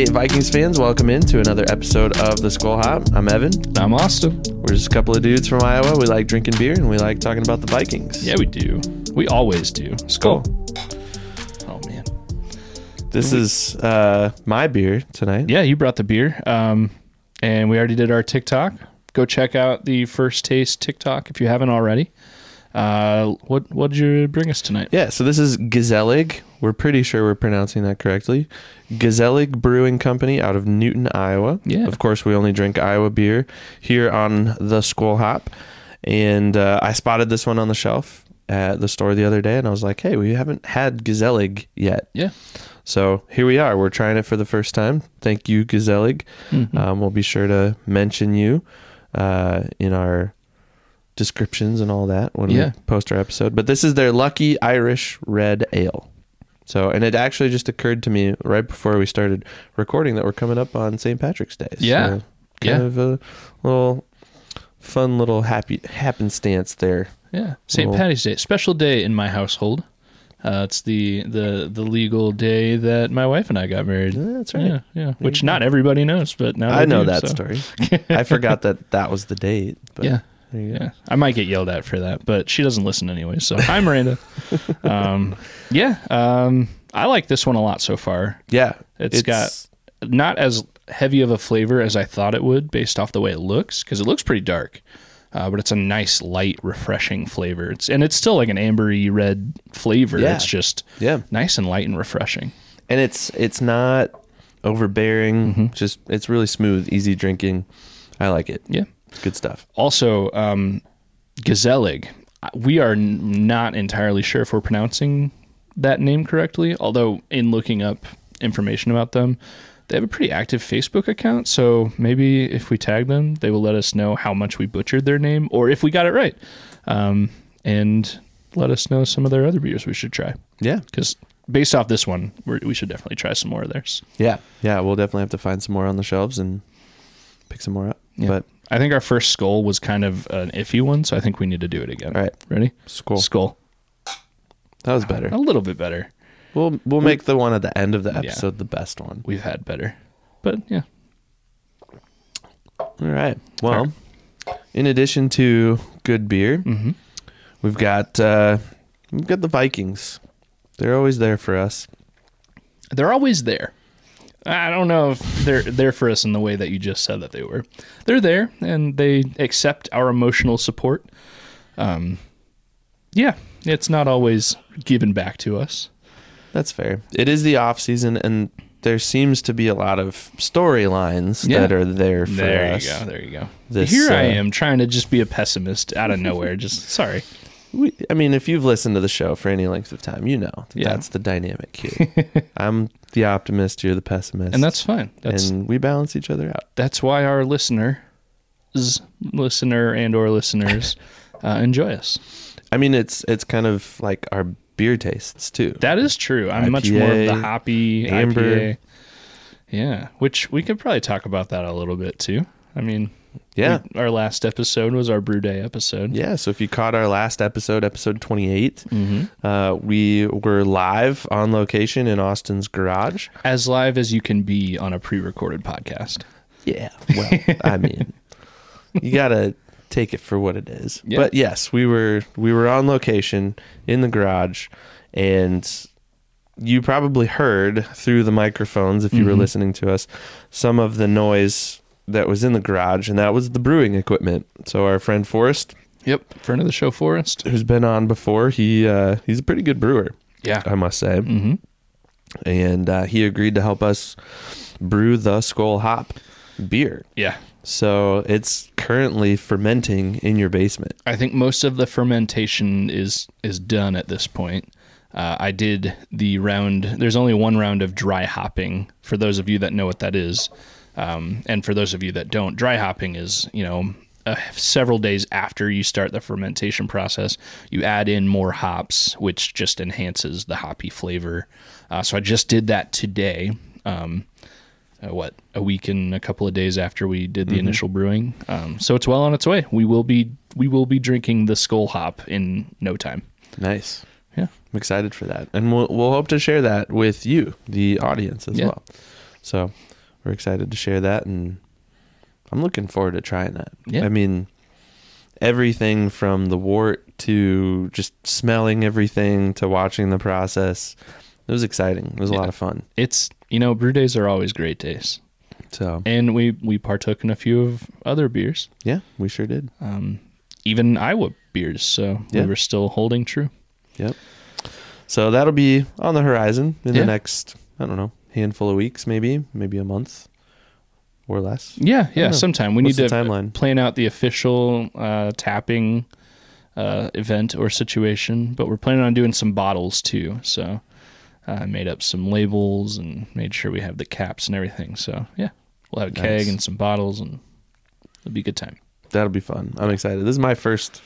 Hey, Vikings fans, welcome into another episode of the Skol Hop. I'm Evan. I'm Austin. We're just a couple of dudes from Iowa. We like drinking beer and we like talking about the Vikings. Yeah, we do. We always do. Skol. Oh man. This is uh, my beer tonight. Yeah, you brought the beer. Um, and we already did our TikTok. Go check out the first taste TikTok if you haven't already. Uh, what what did you bring us tonight? Yeah, so this is Gezellig. We're pretty sure we're pronouncing that correctly. Gezellig Brewing Company out of Newton, Iowa. Yeah. Of course, we only drink Iowa beer here on the Skol Hop. And uh, I spotted this one on the shelf at the store the other day, and I was like, hey, we haven't had Gezellig yet. Yeah. So here we are. We're trying it for the first time. Thank you, Gezellig. Mhm. Um, we'll be sure to mention you uh, in our descriptions and all that when Yeah. we post our episode. But this is their Lucky Irish Red Ale. So, and it actually just occurred to me right before we started recording that we're coming up on St. Patrick's Day. Yeah. So kind Yeah. of a little fun little happy happenstance there. Yeah. St. Patty's Day, special day in my household. Uh, it's the, the the legal day that my wife and I got married. Yeah, that's right. Yeah, yeah. Which not everybody knows, but now I know do, that so. story. I forgot that that was the date. But Yeah. There you go. Yeah, I might get yelled at for that, but she doesn't listen anyway. So hi, Miranda. um, yeah, um, I like this one a lot so far. Yeah. It's got- Not as heavy of a flavor as I thought it would, based off the way it looks, because it looks pretty dark. Uh, but it's a nice, light, refreshing flavor. It's and it's still like an ambery red flavor. Yeah. It's just Yeah. nice and light and refreshing. and it's it's not overbearing. Mm-hmm. Just it's really smooth, easy drinking. I like it. Yeah. Good stuff. Also, um. We are n- not entirely sure if we're pronouncing that name correctly. Although, in looking up information about them, they have a pretty active Facebook account. So maybe if we tag them, they will let us know how much we butchered their name or if we got it right. Um, and let us know some of their other beers we should try. Yeah, Because based off this one, we're, we should definitely try some more of theirs. yeah, yeah. We'll definitely have to find some more on the shelves and pick some more up. Yeah. But I think our first skol was kind of an iffy one, so I think we need to do it again. all right, Ready? skol. Skol. That was better. A little bit better. We'll we'll make the one at the end of the episode the best one. We've had better. But yeah. All right. Well, in addition to good beer, Mm-hmm. we've got uh, we've got the Vikings. They're always there for us. They're always there. I don't know if they're there for us in the way that you just said that they were. They're there and they accept our emotional support. Um yeah, it's not always given back to us. That's fair. It is the off season, and there seems to be a lot of storylines Yeah. that are there for There us. you go. There you go. This, Here I uh, am trying to just be a pessimist out of nowhere. just sorry. We, I mean, if you've listened to the show for any length of time, you know that Yeah. that's the dynamic here. I'm the optimist, you're the pessimist, And that's fine. That's and we balance each other out. that's why our listener listener and or listeners uh, enjoy us. I mean, it's it's kind of like our beer tastes too. That is true. I'm much more of the IPA, hoppy amber. IPA. Yeah, which we could probably talk about that a little bit too. I mean, yeah, we- our last episode was our brew day episode. yeah. So if you caught our last episode, episode 28, Mm-hmm. uh, we were live on location in Austin's garage. As live as you can be on a pre-recorded podcast. Yeah. Well, I mean, you gotta take it for what it is. Yeah. But yes, we were we were on location in the garage, and you probably heard through the microphones if you were Mhm. listening to us some of the noise that was in the garage, and that was the brewing equipment. So our friend Forrest, Yep, friend of the show, Forrest. who's been on before, he uh, he's a pretty good brewer, Yeah. I must say, Mm-hmm. and uh, he agreed to help us brew the Skol Hop beer. Yeah. So it's currently fermenting in your basement. I think most of the fermentation is is done at this point. Uh, I did the round. There's only one round of dry hopping for those of you that know what that is, um, and for those of you that don't, dry hopping is you know uh, several days after you start the fermentation process. You add in more hops, which just enhances the hoppy flavor. Uh, so I just did that today. Um, uh, what a week and a couple of days after we did the initial brewing. Um, so it's well on its way. We will be we will be drinking the Skol Hop in no time. Nice. Yeah. I'm excited for that. And we'll, we'll hope to share that with you, the audience, as Yeah. well. So we're excited to share that, and I'm looking forward to trying that. Yeah. I mean, everything from the wort to just smelling everything to watching the process. It was exciting. It was a Yeah. lot of fun. It's you know brew days are always great days, So and we we partook in a few of other beers, yeah, we sure did. um, even Iowa beers. So Yeah. we were still holding true. Yep. So that'll be on the horizon in Yeah. the next, I don't know, handful of weeks, maybe, maybe a month or less. Yeah, yeah. Sometime we What's need to timeline? plan out the official uh, tapping uh, event or situation, but we're planning on doing some bottles too. So uh, I made up some labels and made sure we have the caps and everything. So yeah, we'll have a keg Nice. and some bottles, and it'll be a good time. That'll be fun. I'm excited. This is my first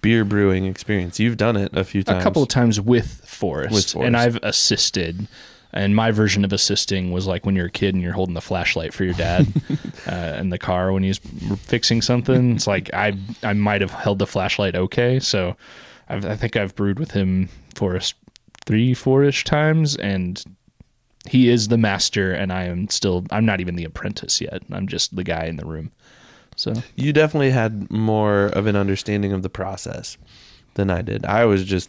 beer brewing experience. You've done it a few times. A couple of times with Forrest, With Forrest. and I've assisted. And my version of assisting was like when you're a kid and you're holding the flashlight for your dad uh, in the car when he's fixing something. It's like I I might have held the flashlight okay. So I've, I think I've brewed with him Forrest three, four ish times, and he is the master, and I am still I'm not even the apprentice yet. I'm just the guy in the room. So You definitely had more of an understanding of the process than I did. I was just,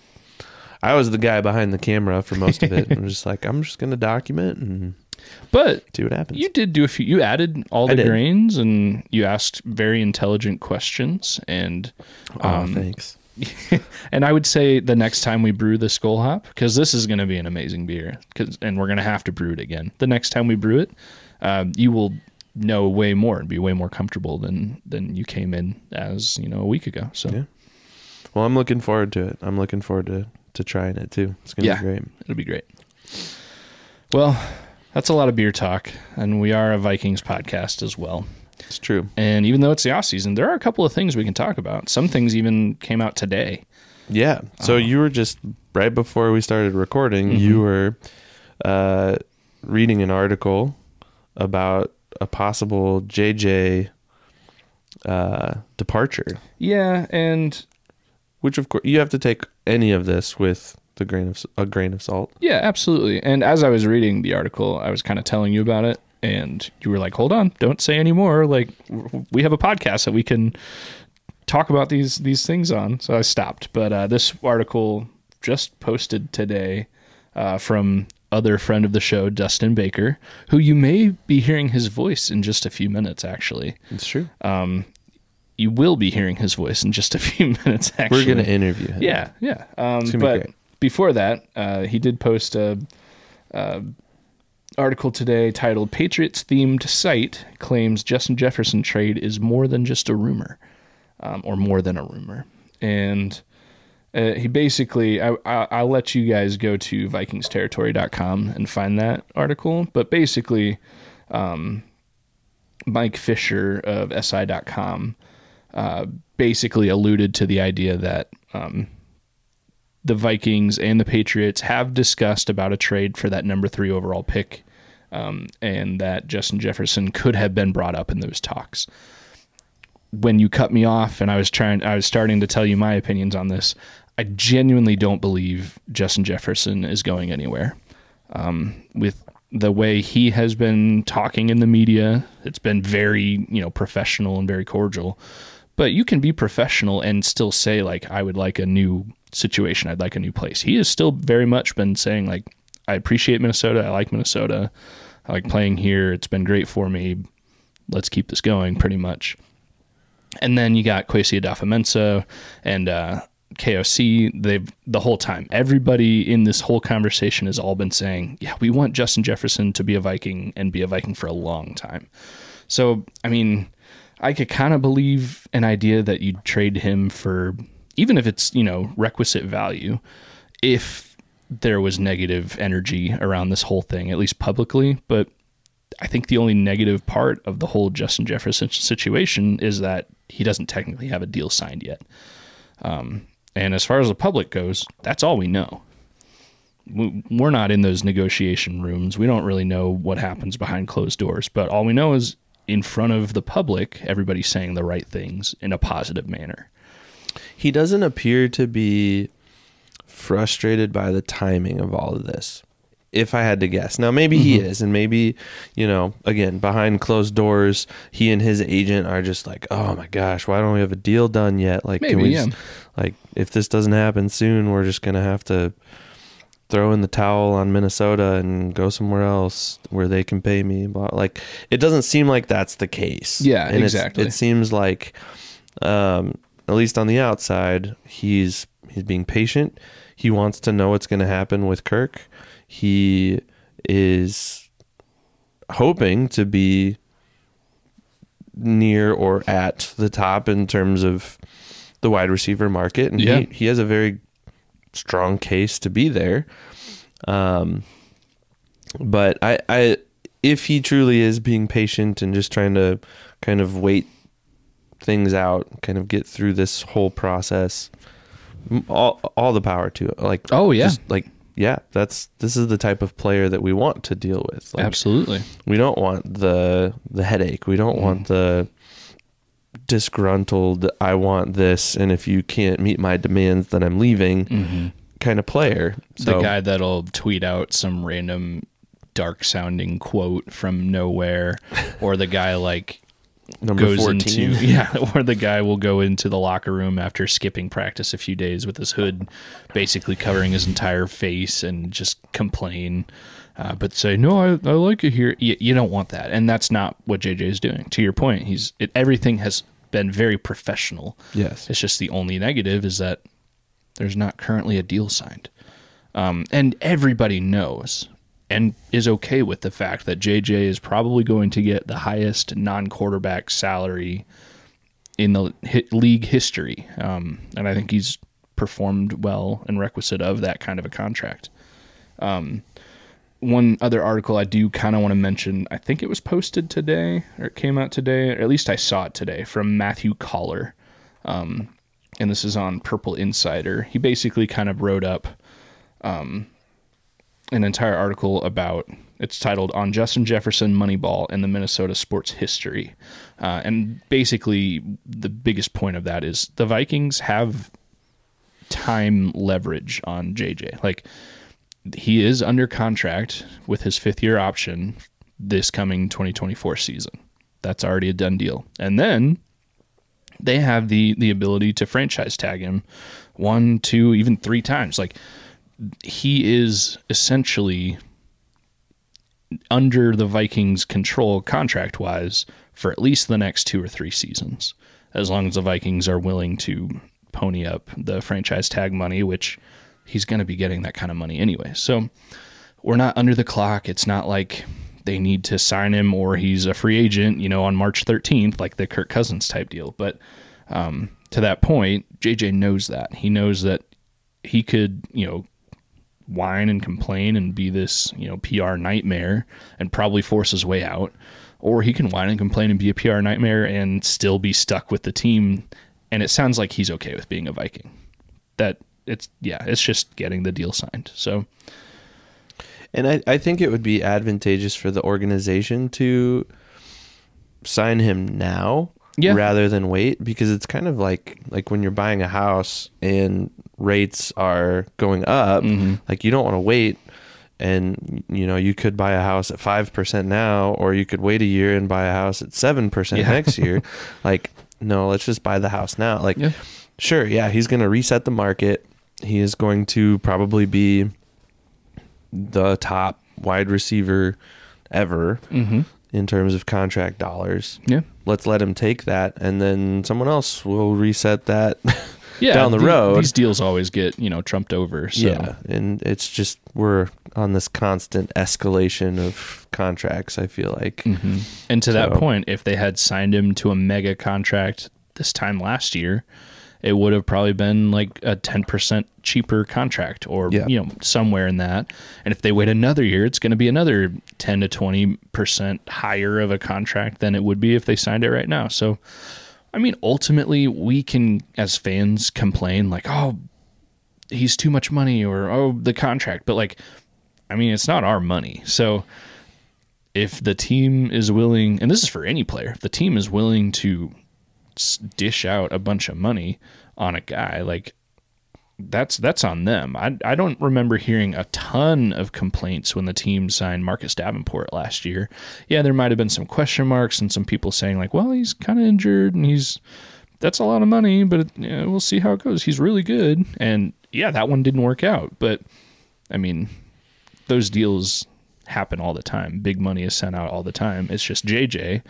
I was the guy behind the camera for most of it. I'm just like, I'm just going to document and but see what happens. You did do a few. You added all the grains, and you asked very intelligent questions. And oh, um, thanks. and I would say the next time we brew the Skol Hop, because this is going to be an amazing beer, 'cause- and we're going to have to brew it again. The next time we brew it, um, you will know way more and be way more comfortable than than you came in as you know a week ago. So Yeah. Well, I'm looking forward to it. I'm looking forward to, to trying it too. It's to Yeah. be great. it'll be great. Well, that's a lot of beer talk, and we are a Vikings podcast as well. It's true. And even though it's the off season, there are a couple of things we can talk about. Some things even came out today. Yeah. So you were just right before we started recording, Mhm. you were uh, reading an article about a possible JJ uh, departure, Yeah, and which of course you have to take any of this with the grain of a grain of salt. yeah, absolutely. And as I was reading the article, I was kind of telling you about it, and you were like, "Hold on, don't say any more. Like, we have a podcast that we can talk about these these things on." So I stopped. But uh, this article just posted today uh, from other friend of the show, Dustin Baker, who you may be hearing his voice in just a few minutes. Actually, It's true. um, you will be hearing his voice in just a few minutes. Actually, We're going to interview him. Yeah, yeah. Um, be but great. before that, uh, he did post a, uh article today titled "Patriots themed site claims Justin Jefferson trade is more than just a rumor, um, or more than a rumor." And uh, he basically, I, I, I'll let you guys go to VikingsTerritory.com and find that article. But basically, um, Mike Fisher of SI.com uh, basically alluded to the idea that um, the Vikings and the Patriots have discussed about a trade for that number three overall pick, um, and that Justin Jefferson could have been brought up in those talks. When you cut me off, and I was trying, I was starting to tell you my opinions on this. I genuinely don't believe Justin Jefferson is going anywhere. Um, with the way he has been talking in the media, it's been very, you know, professional and very cordial. But you can be professional and still say like, I would like a new situation. I'd like a new place. He has still very much been saying like, I appreciate Minnesota. I like Minnesota. I like playing here. It's been great for me. Let's keep this going. Pretty much. And then you got Kwesi Adofo-Mensah and uh, KOC. They've the whole time. Everybody in this whole conversation has all been saying, "Yeah, we want Justin Jefferson to be a Viking and be a Viking for a long time." So, I mean, I could kind of believe an idea that you'd trade him for, even if it's you know requisite value, if there was negative energy around this whole thing, at least publicly. But I think the only negative part of the whole Justin Jefferson situation is that he doesn't technically have a deal signed yet. Um, and as far as the public goes, that's all we know. We- We're not in those negotiation rooms. We don't really know what happens behind closed doors. But all we know is in front of the public, everybody's saying the right things in a positive manner. He doesn't appear to be frustrated by the timing of all of this. if I had to guess. Now maybe he mm-hmm. is, and maybe you know, again behind closed doors, he and his agent are just like, oh my gosh, why don't we have a deal done yet? Like, can Maybe, we yeah. just, like if this doesn't happen soon, we're just gonna have to throw in the towel on Minnesota and go somewhere else where they can pay me. Like it doesn't seem like that's the case. Yeah, And exactly. It seems like, um, at least on the outside, he's he's being patient. He wants to know what's going to happen with Kirk. He is hoping to be near or at the top in terms of the wide receiver market, and Yeah. he, he has a very strong case to be there. Um, but I, I, if he truly is being patient and just trying to kind of wait things out, kind of get through this whole process, all all the power to it. Like, Oh, yeah. just, like yeah, that's this is the type of player that we want to deal with. Like, Absolutely. we don't want the the headache. We don't want the disgruntled. I want this, and if you can't meet my demands, then I'm leaving. Kind of player. So the guy that'll tweet out some random dark sounding quote from nowhere or the guy like number goes fourteen. into yeah or the guy will go into the locker room after skipping practice a few days with his hood basically covering his entire face and just complain uh, but say no I, I like it here you, you don't want that and that's not what jj is doing to your point he's it, everything has been very professional Yes. it's just the only negative is that there's not currently a deal signed. Um, and everybody knows and is okay with the fact that JJ is probably going to get the highest non quarterback salary in the hit league history. Um, and I think he's performed well and requisite of that kind of a contract. Um, one other article I do kind of want to mention, I think it was posted today or it came out today, or at least I saw it today from Matthew Coller and this is on Purple Insider. He basically kind of wrote up um, an entire article about it's titled "On Justin Jefferson, Moneyball, and the Minnesota Sports History," uh, and basically the biggest point of that is the Vikings have time leverage on JJ. Like he is under contract with his fifth year option this coming 2024 season. That's already a done deal, and then they have the the ability to franchise tag him one, two, even three times. Like he is essentially under the Vikings' control contract wise for at least the next two or three seasons, as long as the Vikings are willing to pony up the franchise tag money, which he's going to be getting that kind of money anyway. So we're not under the clock. It's not like they need to sign him or he's a free agent, you know, on March 13th, like the Kirk Cousins type deal. But um, to that point, JJ knows that. He knows that he could, you know, whine and complain and be this, you know, PR nightmare and probably force his way out. Or he can whine and complain and be a PR nightmare and still be stuck with the team. And it sounds like he's okay with being a Viking. That it's, yeah, it's just getting the deal signed. So, And I, I think it would be advantageous for the organization to sign him now Yeah. rather than wait because it's kind of like like when you're buying a house and rates are going up Mm-hmm. like you don't want to wait and you know you could buy a house at 5% now or you could wait a year and buy a house at 7% Yeah. next year like no let's just buy the house now like Yeah. sure yeah he's going to reset the market he is going to probably be the top wide receiver ever mm-hmm. in terms of contract dollars. yeah. Let's let him take that, and then someone else will reset that yeah, down the road. These deals always get you know trumped over. So Yeah, and it's just we're on this constant escalation of contracts. I feel like Mhm. and to that point, if they had signed him to a mega contract this time last year, it would have probably been like a ten percent cheaper contract, or Yeah. you know somewhere in that. And if they wait another year, it's going to be another ten to twenty percent higher of a contract than it would be if they signed it right now. So. I mean, ultimately, we can, as fans, complain like, "Oh, he's too much money," or "Oh, the contract." But like, I mean, it's not our money. So if the team is willing, and this is for any player, if the team is willing to dish out a bunch of money on a guy, like that's that's on them. I I don't remember hearing a ton of complaints when the team signed Marcus Davenport last year. Yeah, there might have been some question marks and some people saying like, well, he's kind of injured and he's that's a lot of money, but yeah, we'll see how it goes. He's really good, and yeah, that one didn't work out. But I mean, those deals happen all the time. Big money is sent out all the time. It's just JJ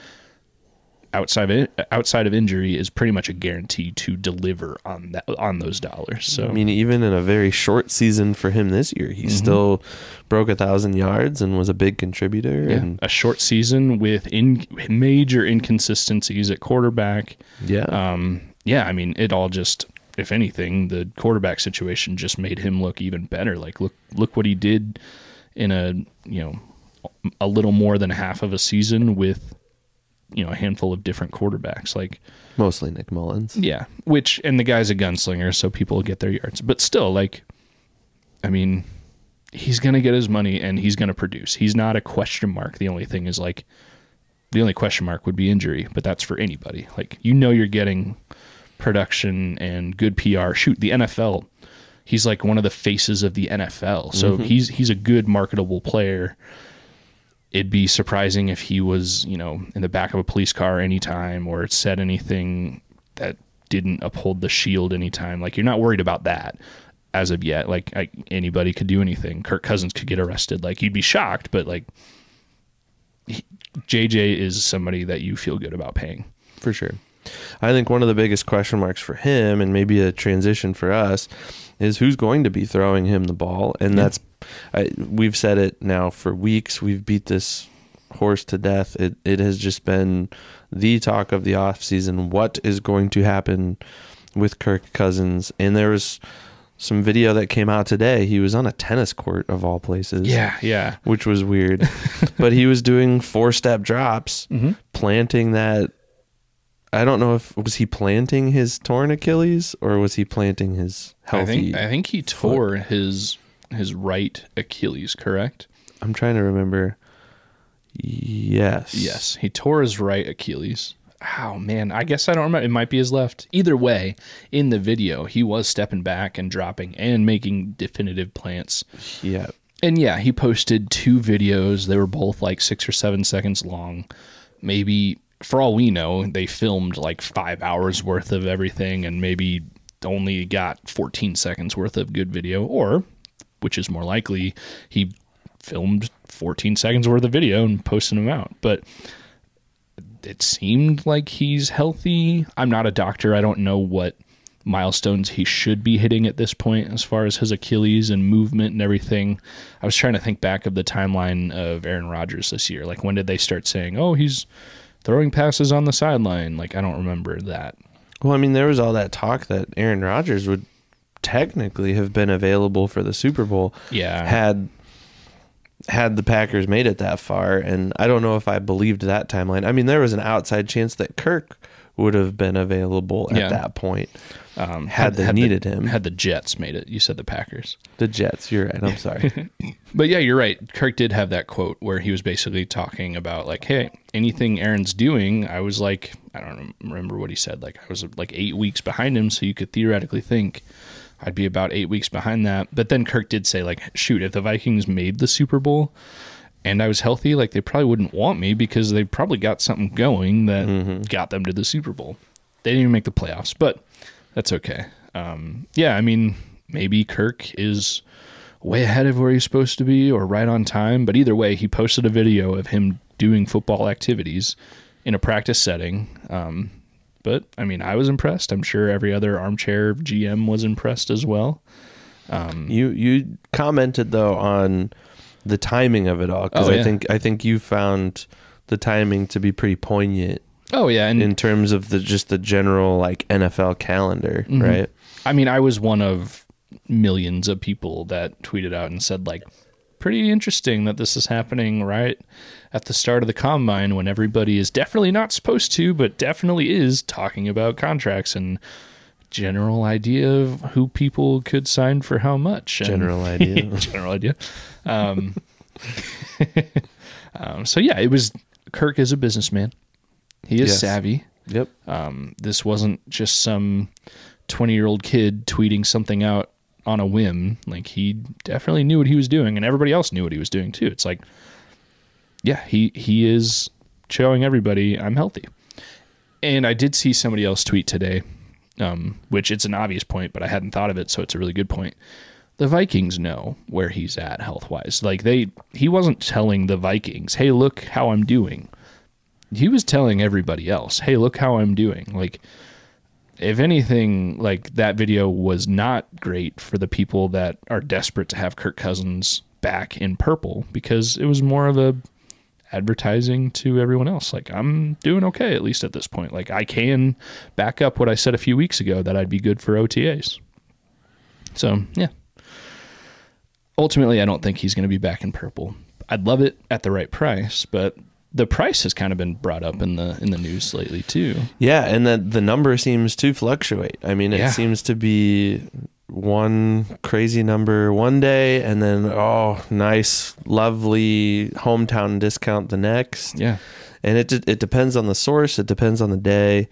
outside of outside of injury is pretty much a guarantee to deliver on that on those dollars. So I mean, even in a very short season for him this year, he still broke a thousand yards and was a big contributor. yeah, And a short season with in major inconsistencies at quarterback. yeah, Um, yeah, I mean, it all just, if anything, the quarterback situation just made him look even better. Like, look, look what he did in a, you know, a little more than half of a season with, you know, a handful of different quarterbacks. Like, mostly Nick Mullins. yeah, which, and the guy's a gunslinger, so people get their yards. But still, like, I mean, he's going to get his money and he's going to produce. He's not a question mark. The only thing is, like, the only question mark would be injury, but that's for anybody. Like, you know, you're getting production and good PR. Shoot, the NFL, he's like one of the faces of the NFL. So mm-hmm. he's he's a good marketable player. It'd be surprising if he was, you know, in the back of a police car anytime or said anything that didn't uphold the shield anytime. Like you're not worried about that as of yet. Like I, anybody could do anything. Kirk Cousins could get arrested. Like you'd be shocked, but like he, JJ is somebody that you feel good about paying. for sure. I think one of the biggest question marks for him, and maybe a transition for us, is who's going to be throwing him the ball. And that's, I, we've said it now for weeks. We've beat this horse to death. It it has just been the talk of the offseason. What is going to happen with Kirk Cousins? And there was some video that came out today. He was on a tennis court of all places Yeah, yeah. which was weird. but he was doing four step drops, Mm-hmm. planting that. I don't know if was he planting his torn Achilles or was he planting his I healthy. think I think he tore his his right Achilles, correct? I'm trying to remember. Yes. Yes, he tore his right Achilles. Oh man, I guess I don't remember. It might be his left. Either way, in the video, he was stepping back and dropping and making definitive plants. Yeah. And yeah, he posted two videos. They were both like six or seven seconds long. Maybe, for all we know, they filmed like five hours worth of everything and maybe only got 14 seconds worth of good video. Or, which is more likely, he filmed 14 seconds worth of video and posted them out. But it seemed like he's healthy. I'm not a doctor. I don't know what milestones he should be hitting at this point as far as his Achilles and movement and everything. I was trying to think back of the timeline of Aaron Rodgers this year. Like when did they start saying, "Oh, he's throwing passes on the sideline?" Like I don't remember that. Well, I mean, there was all that talk that Aaron Rodgers would technically have been available for the Super Bowl Yeah. had had the Packers made it that far, and I don't know if I believed that timeline. I mean, there was an outside chance that Kirk would have been available at Yeah. that point um, had they the- needed him. Had the Jets made it? You said the Packers. The Jets. You're right. I'm sorry. But yeah, you're right. Kirk did have that quote where he was basically talking about like, hey, anything Aaron's doing, I was like, I don't remember what he said. Like I was like eight weeks behind him, so you could theoretically think I'd be about eight weeks behind that. But then Kirk did say like, shoot, if the Vikings made the Super Bowl and I was healthy, like they probably wouldn't want me because they probably got something going that got them to the Super Bowl. They didn't even make the playoffs, but that's okay. Um, yeah, I mean, maybe Kirk is way ahead of where he's supposed to be or right on time. But either way, he posted a video of him doing football activities in a practice setting. Um, but I mean, I was impressed. I'm sure every other armchair GM was impressed as well. you you commented though on the timing of it all because Oh, I yeah. think I think you found the timing to be pretty poignant Oh yeah, and in terms of the just the general like NFL calendar, Mm-hmm. right? I mean, I was one of millions of people that tweeted out and said like, pretty interesting that this is happening right at the start of the combine when everybody is definitely not supposed to, but definitely is talking about contracts and general idea of who people could sign for how much. And- General idea. general idea. Um, um, so yeah, it was Kirk is a businessman. He is Yes. savvy. yep. Um, this wasn't just some 20 year old kid tweeting something out on a whim. Like he definitely knew what he was doing, and everybody else knew what he was doing too. It's like, yeah, he he is showing everybody I'm healthy. And I did see somebody else tweet today, um, which it's an obvious point, but I hadn't thought of it, so it's a really good point. The Vikings know where he's at health wise. Like they, he wasn't telling the Vikings, "Hey, look how I'm doing." He was telling everybody else, "Hey, look how I'm doing." Like if anything, like that video was not great for the people that are desperate to have Kirk Cousins back in purple because it was more of a advertising to everyone else. Like I'm doing okay at least at this point. Like I can back up what I said a few weeks ago that I'd be good for OTAs. So yeah. Ultimately, I don't think he's going to be back in purple. I'd love it at the right price, but the price has kind of been brought up in the in the news lately too. Yeah, and the the number seems to fluctuate. I mean, it Yeah. seems to be one crazy number one day, and then oh, nice, lovely hometown discount the next. Yeah. and it it depends on the source. It depends on the day.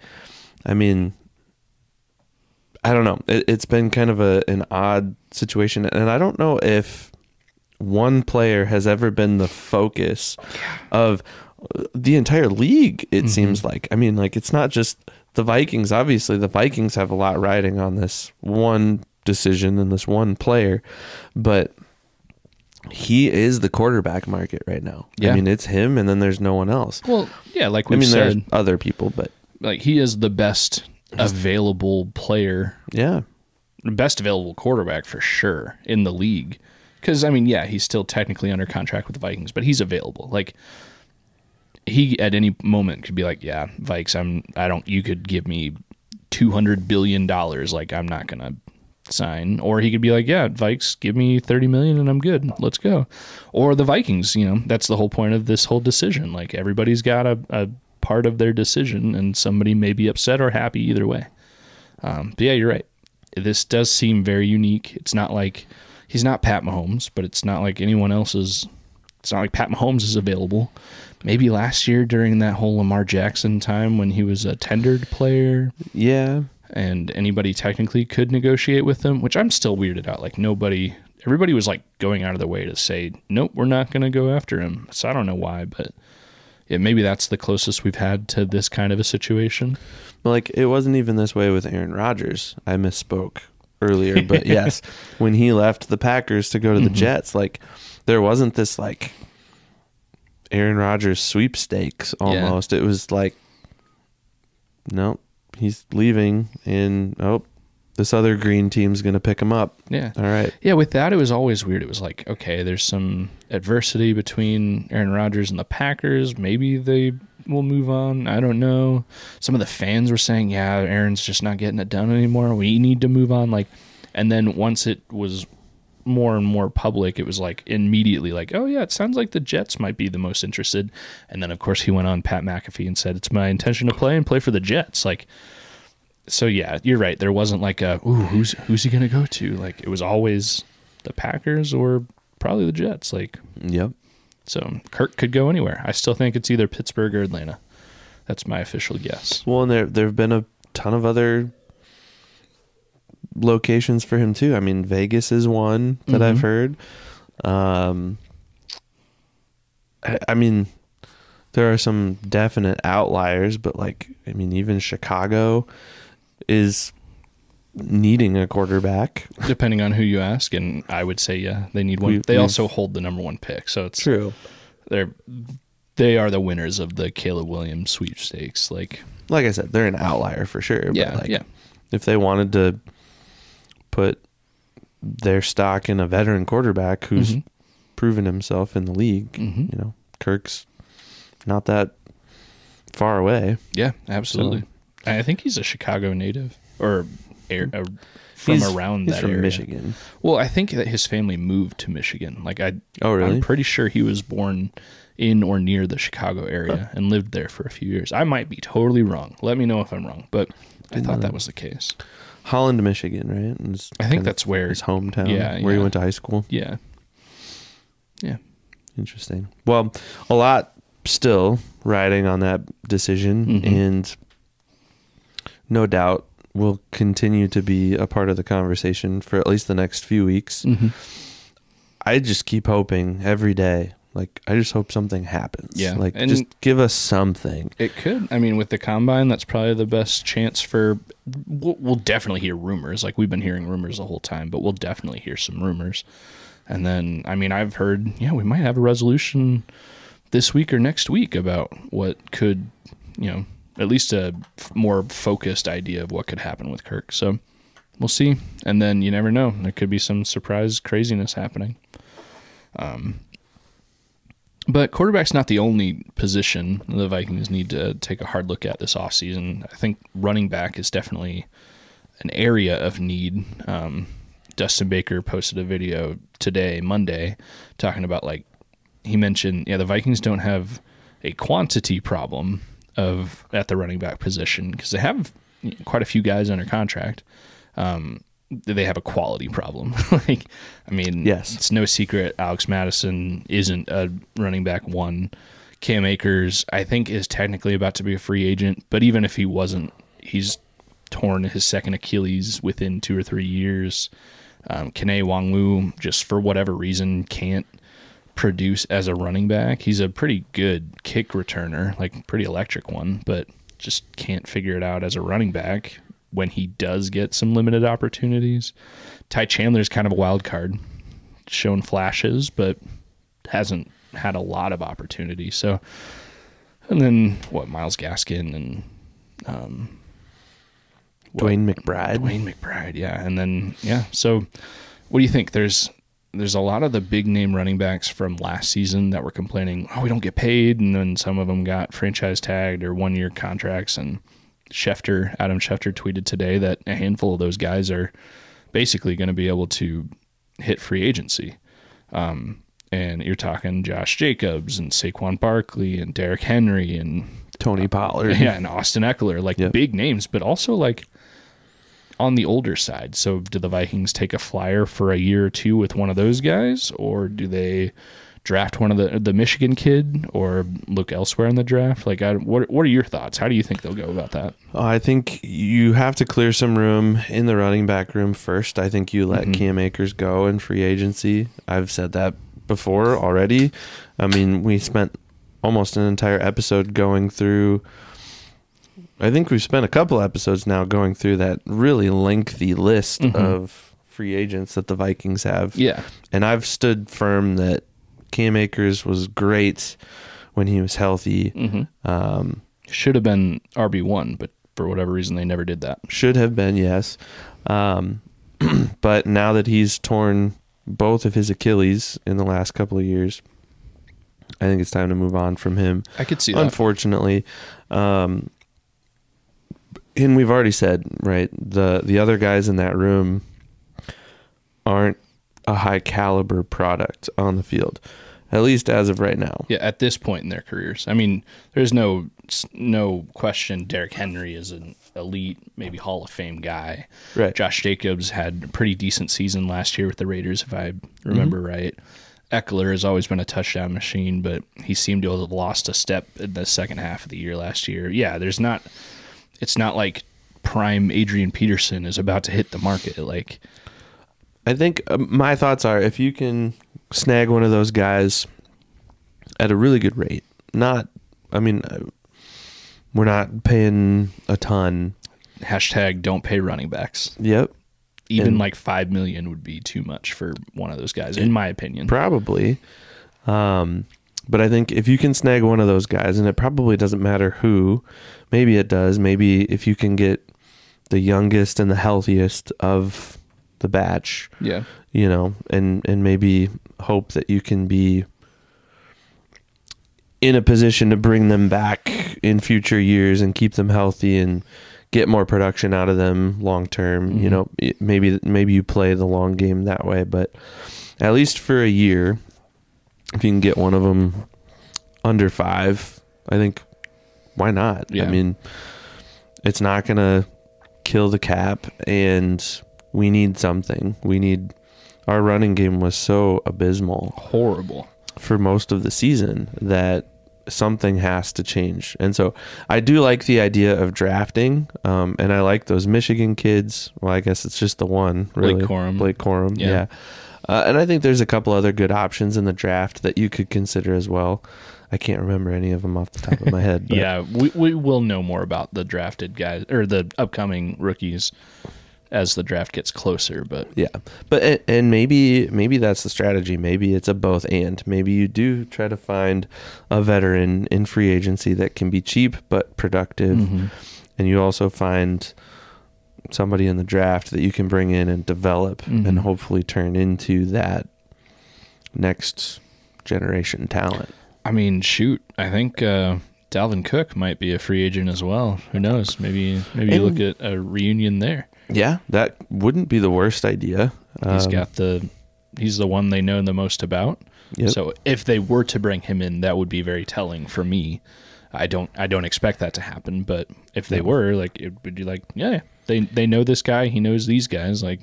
I mean, I don't know. It, it's been kind of a an odd situation, and I don't know if one player has ever been the focus of the entire league. It mm-hmm. seems like. I mean, like it's not just the Vikings. Obviously, the Vikings have a lot riding on this one decision and this one player, but he is the quarterback market right now. Yeah. I mean, it's him, and then there's no one else. Well, yeah, like I we've mean, there's said, other people, but like he is the best available player, yeah, best available quarterback for sure in the league. Because I mean, yeah, he's still technically under contract with the Vikings, but he's available. Like he at any moment could be like, "Yeah, Vikes, I'm. I don't. You could give me two hundred billion dollars. Like I'm not gonna sign." Or he could be like, "Yeah, Vikes, give me thirty million and I'm good. Let's go." Or the Vikings. You know, that's the whole point of this whole decision. Like everybody's got a, a part of their decision, and somebody may be upset or happy either way. Um, but yeah, you're right. This does seem very unique. It's not like he's not Pat Mahomes, but it's not like anyone else is. It's not like Pat Mahomes is available. Maybe last year during that whole Lamar Jackson time when he was a tendered player yeah, and anybody technically could negotiate with him, which I'm still weirded out. Like nobody, everybody was like going out of their way to say, nope, we're not going to go after him. So I don't know why, but yeah, maybe that's the closest we've had to this kind of a situation. Like it wasn't even this way with Aaron Rodgers. I misspoke earlier, but yes, when he left the Packers to go to the mm-hmm. Jets, like there wasn't this like Aaron Rodgers sweepstakes almost. It was like nope, he's leaving and oh, this other green team's going to pick him up. Yeah. All right. Yeah, with that, it was always weird. It was like, okay, there's some adversity between Aaron Rodgers and the Packers. Maybe they will move on. I don't know. Some of the fans were saying, yeah, Aaron's just not getting it done anymore. We need to move on. Like, and then once it was more and more public, it was like immediately like, oh yeah, it sounds like the Jets might be the most interested. And then of course he went on Pat McAfee and said, it's my intention to play and play for the Jets. Like, so yeah, you're right. There wasn't like a ooh, who's who's he gonna go to? Like it was always the Packers or probably the Jets. Like Yep. so, Kirk could go anywhere. I still think it's either Pittsburgh or Atlanta. That's my official guess. Well, and there there've been a ton of other locations for him too. I mean, Vegas is one that I've Mhm. heard. Um, I, I mean, there are some definite outliers, but like, I mean, even Chicago is needing a quarterback. Depending on who you ask, and I would say yeah, they need one. We- they also hold the number one pick, so it's True. they're they are the winners of the Caleb Williams sweepstakes. Like Like I said, they're an outlier for sure. yeah, like, yeah, if they wanted to put their stock in a veteran quarterback who's Mhm. proven himself in the league, Mhm. you know, Kirk's not that far away. yeah, absolutely. I think he's a Chicago native or air, uh, from He's- around he's that from area. Michigan. Well, I think that his family moved to Michigan. Like I, Oh, really? I'm pretty sure he was born in or near the Chicago area and lived there for a few years. I might be totally wrong. Let me know if I'm wrong, but I Didn't thought that. was the case. Holland, Michigan, right? I think that's where. his hometown, Yeah, where he went to high school. Yeah, yeah, Interesting. Well, a lot still riding on that decision, Mhm. and no doubt will continue to be a part of the conversation for at least the next few weeks. Mm-hmm. I just keep hoping every day. Like I just hope something happens. Yeah, Like and- just give us something. It could. I mean, with the combine, that's probably the best chance for. We'll, we'll definitely hear rumors. Like we've been hearing rumors the whole time, but we'll definitely hear some rumors. And then, I mean, I've heard, yeah, we might have a resolution this week or next week about what could, you know, at least a f- more focused idea of what could happen with Kirk. So we'll see. And then you never know. There could be some surprise craziness happening. Um, but quarterback's not the only position the Vikings need to take a hard look at this offseason. I think running back is definitely an area of need. Um, Dustin Baker posted a video today, Monday, talking about like he mentioned, yeah, the Vikings don't have a quantity problem of at the running back position because they have quite a few guys under contract. Um, they have a quality problem. like, I mean, Yes. it's no secret Alex Mattison isn't a running back one. Cam Akers, I think, is technically about to be a free agent, but even if he wasn't, he's torn his second Achilles within two or three years. Um, Kene Nwangwu, just for whatever reason, can't produce as a running back. He's a pretty good kick returner, like pretty electric one, but just can't figure it out as a running back when he does get some limited opportunities. Ty Chandler's kind of a wild card, shown flashes, but hasn't had a lot of opportunity. So, and then what? Myles Gaskin and um, DeWayne McBride. DeWayne McBride, yeah, and then yeah. So, what do you think? There's there's a lot of the big name running backs from last season that were complaining, oh, we don't get paid, and then some of them got franchise tagged or one year contracts. And Schefter, Adam Schefter, tweeted today that a handful of those guys are basically going to be able to hit free agency. Um, and you're talking Josh Jacobs and Saquon Barkley and Derrick Henry and Tony Pollard. yeah, and Austin Ekeler, like Yep. big names, but also like on the older side. So, do the Vikings take a flyer for a year or two with one of those guys, or do they draft one of the the Michigan kid, or look elsewhere in the draft? Like, I, what what are your thoughts? How do you think they'll go about that? I think you have to clear some room in the running back room first. I think you let Mhm. Cam Akers go in free agency. I've said that before already. I mean, we spent almost an entire episode going through. I think we've spent a couple episodes now going through that really lengthy list Mhm. of free agents that the Vikings have. Yeah, And I've stood firm that Cam Akers was great when he was healthy. hmm Um, should have been RB one, but for whatever reason, they never did that. Should have been, yes. Um, but now that he's torn both of his Achilles in the last couple of years, I think it's time to move on from him. I could see that. Unfortunately, um, and we've already said right the the other guys in that room aren't a high caliber product on the field, at least as of right now. Yeah, at this point in their careers. I mean, there's no no question Derrick Henry is an elite, maybe Hall of Fame guy. Right. Josh Jacobs had a pretty decent season last year with the Raiders, if I remember right. Ekeler has always been a touchdown machine, but he seemed to have lost a step in the second half of the year last year. Yeah, there's not. It's not like prime Adrian Peterson is about to hit the market. Like, I think um, my thoughts are if you can snag one of those guys at a really good rate, not, I mean, uh, we're not paying a ton. hashtag don't pay running backs. Yep, Even And- like five million would be too much for one of those guys, in my opinion. probably. Um, but I think if you can snag one of those guys, and it probably doesn't matter who, maybe it does. Maybe if you can get the youngest and the healthiest of the batch, Yeah. You know, and and maybe hope that you can be in a position to bring them back in future years and keep them healthy and get more production out of them long term. You Mhm. know, maybe maybe you play the long game that way, but at least for a year, if you can get one of them under five, I think why not? Yeah. I mean, it's not gonna kill the cap, and we need something. We need our running game was so abysmal Horrible. for most of the season that something has to change. And so I do like the idea of drafting, um, and I like those Michigan kids. Well, I guess it's just the one, really. Blake Corum. Blake Corum, Yeah. yeah. Uh, and I think there's a couple other good options in the draft that you could consider as well. I can't remember any of them off the top of my head. But Yeah, we we will know more about the drafted guys or the upcoming rookies as the draft gets closer. But Yeah, but and- and maybe maybe that's the strategy. Maybe it's a both and. Maybe you do try to find a veteran in free agency that can be cheap but productive, Mm-hmm. and you also find somebody in the draft that you can bring in and develop Mhm. and hopefully turn into that next generation talent. I mean, shoot, I think uh, Dalvin Cook might be a free agent as well. Who knows? Maybe maybe you look at a reunion there. Yeah, that wouldn't be the worst idea. He's Um, got the he's the one they know the most about. Yep. So if they were to bring him in, that would be very telling for me. I don't I don't expect that to happen, but if they were, like it would be like, yeah, they they know this guy, he knows these guys, like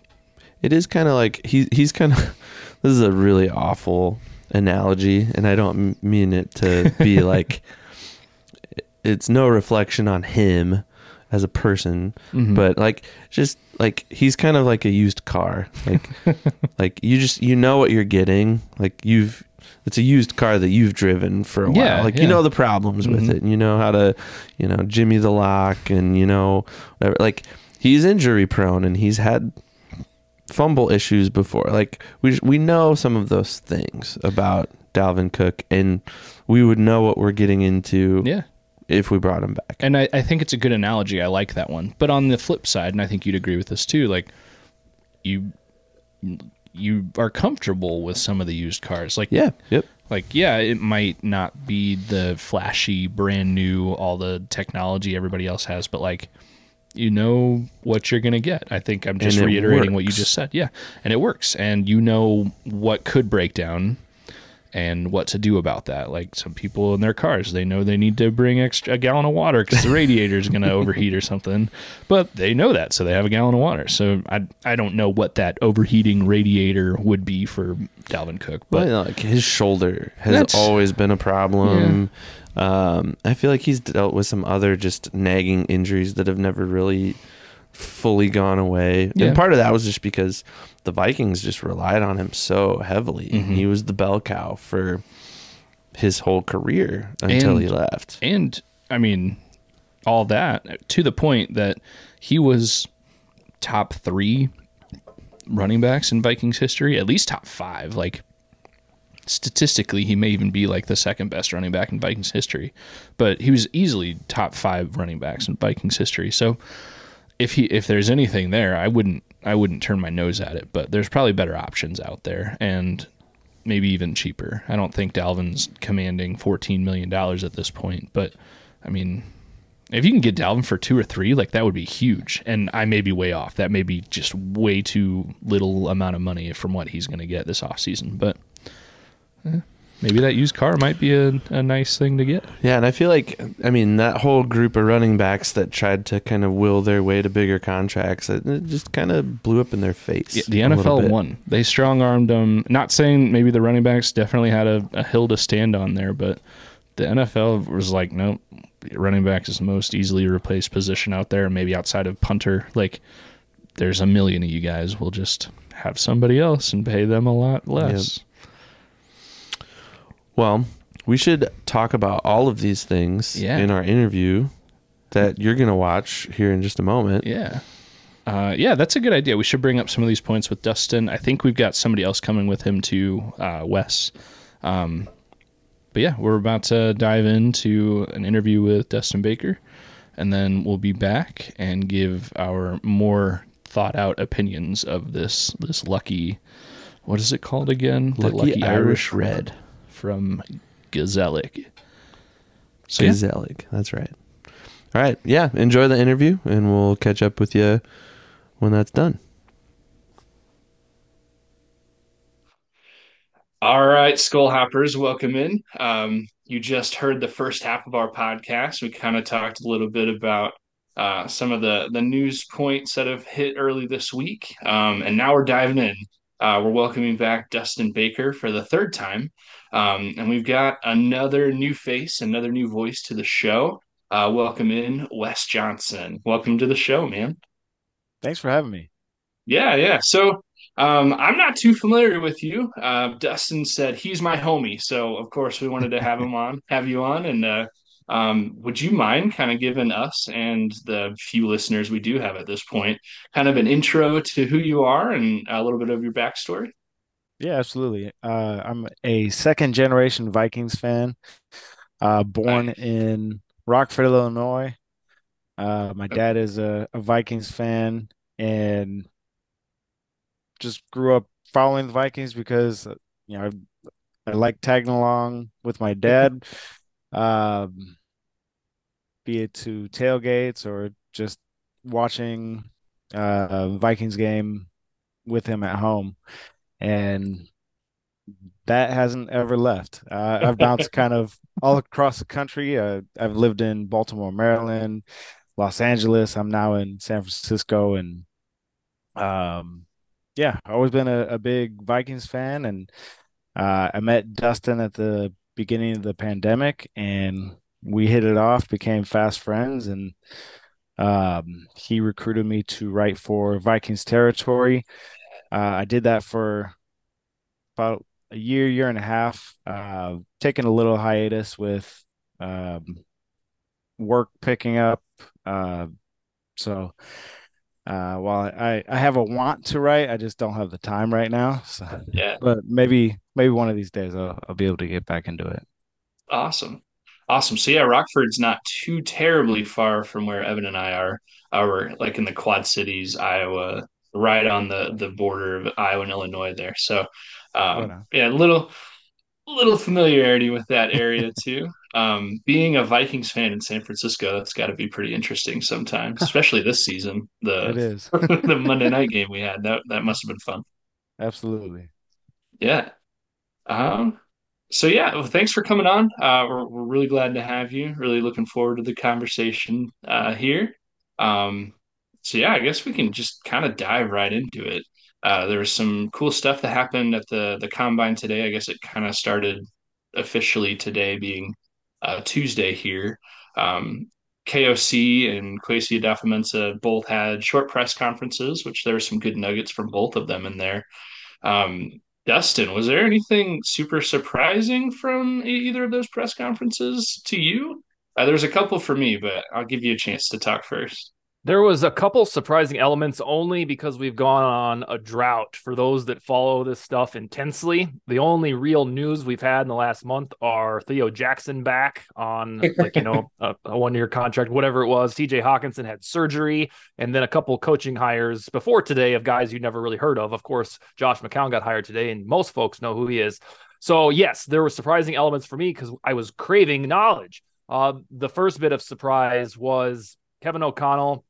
It is kind of like he he's kind of. This is a really awful analogy, and I don't mean it to be like. It's no reflection on him as a person, Mhm. but like just like he's kind of like a used car. Like like you just you know what you're getting. Like you've it's a used car that you've driven for a Yeah, while. Like yeah. you know the problems with Mhm. it, and you know how to you know jimmy the lock, and you know whatever. like he's injury prone, and he's had fumble issues before. Like we we know some of those things about Dalvin Cook, and we would know what we're getting into yeah. If we brought him back. And I, I think it's a good analogy. I like that one. But on the flip side, and I think you'd agree with this too, like you you are comfortable with some of the used cars. Like Yeah. Yep. like yeah, it might not be the flashy, brand new, all the technology everybody else has, but like you know what you're gonna get. I think I'm just reiterating what you just said. Yeah. And it works. And you know what could break down and what to do about that. Like some people in their cars, they know they need to bring extra a gallon of water because the radiator is going to overheat or something, but they know that, so they have a gallon of water. So I I don't know what that overheating radiator would be for Dalvin Cook, But but like his shoulder has always been a problem. Um, I feel like he's dealt with some other just nagging injuries that have never really fully gone away. Yeah. And part of that was just because the Vikings just relied on him so heavily. Mhm. He was the bell cow for his whole career until And- he left. and I mean all that to the point that he was top three running backs in Vikings history, at least top five. Like statistically, he may even be like the second best running back in Vikings history, but he was easily top five running backs in Vikings history. So if he if there's anything there, I wouldn't I wouldn't turn my nose at it. But there's probably better options out there, and maybe even cheaper. I don't think Dalvin's commanding fourteen million dollars at this point, but I mean, if you can get Dalvin for two or three, like that would be huge. And I may be way off. That may be just way too little amount of money from what he's going to get this offseason. But eh, maybe that used car might be a, a nice thing to get. Yeah, and I feel like I mean that whole group of running backs that tried to kind of will their way to bigger contracts, it, it just kind of blew up in their face. Yeah, the NFL won. They strong armed them. Not saying maybe the running backs definitely had a, a hill to stand on there, but the NFL was like, nope, running back is the most easily replaced position out there, maybe outside of punter. Like, there's a million of you guys. We'll just have somebody else and pay them a lot less. Well, we should talk about all of these things Yeah. in our interview that you're going to watch here in just a moment. Yeah. Uh, yeah, that's a good idea. We should bring up some of these points with Dustin. I think we've got somebody else coming with him too, uh, Wes. Um, but yeah, we're about to dive into an interview with Dustin Baker, and then we'll be back and give our more thought out opinions of this this lucky. What is it called again? The Lucky Irish Red. From Gezellig. So yeah, Gezellig. That's right. All right. Yeah. Enjoy the interview, and we'll catch up with you when that's done. All right, Skol Hoppers, welcome in. Um, you just heard the first half of our podcast. We kind of talked a little bit about uh, some of the the news points that have hit early this week, um, and now we're diving in Uh, we're welcoming back Dustin Baker for the third time. Um, and we've got another new face, another new voice to the show. Uh, welcome in Wes Johnson. Welcome to the show, man. Thanks for having me. Yeah, yeah. So um, I'm not too familiar with you. Uh, Dustin said he's my homie, so of course we wanted to have him on, have you on, and uh, um, would you mind kind of giving us and the few listeners we do have at this point kind of an intro to who you are and a little bit of your backstory? Yeah, absolutely. Uh, I'm a second generation Vikings fan, uh, born nice. in Rockford, Illinois. Uh, my dad is a, a, Vikings fan and just grew up following the Vikings because you know I, I like tagging along with my dad. Um, be it to tailgates or just watching uh, a Vikings game with him at home. And that hasn't ever left. Uh, I've bounced kind of all across the country. Uh, I've lived in Baltimore, Maryland, Los Angeles. I'm now in San Francisco, and um, yeah, I've always been a, a big Vikings fan. And uh, I met Dustin at the beginning of the pandemic, and we hit it off, became fast friends, and um, he recruited me to write for Vikings Territory. Uh, I did that for about a year, year and a half, uh, taking a little hiatus with um, work picking up. Uh, so uh, while I, I have a want to write, I just don't have the time right now. So, yeah. But maybe maybe one of these days I'll, I'll be able to get back into it. Awesome. Awesome. So yeah, Rockford's not too terribly far from where Evan and I are. Our like in the Quad Cities, Iowa, right on the the border of Iowa and Illinois there. So um, yeah, little a little familiarity with that area too. Um, being a Vikings fan in San Francisco, that's got to be pretty interesting sometimes, especially this season. The it is the Monday night game we had that that must have been fun. Absolutely. Yeah. Um, so yeah, well, thanks for coming on. Uh, we're, we're really glad to have you. Really looking forward to the conversation uh, here. Um, so yeah, I guess we can just kind of dive right into it. Uh, there was some cool stuff that happened at the the combine today. I guess it kind of started officially today, being uh, Tuesday here. Um, KOC and Kwesi Adofo-Mensah both had short press conferences, which there were some good nuggets from both of them in there. Um, Dustin, was there anything super surprising from either of those press conferences to you? Uh, there's a couple for me, but I'll give you a chance to talk first. There was a couple surprising elements only because we've gone on a drought for those that follow this stuff intensely. The only real news we've had in the last month are Theo Jackson back on like, you know, a, a one year contract, whatever it was. TJ Hockenson had surgery and then a couple coaching hires before today of guys you never really heard of. Of course, Josh McCown got hired today and most folks know who he is. So yes, there were surprising elements for me because I was craving knowledge. Uh, the first bit of surprise was Kevin O'Connell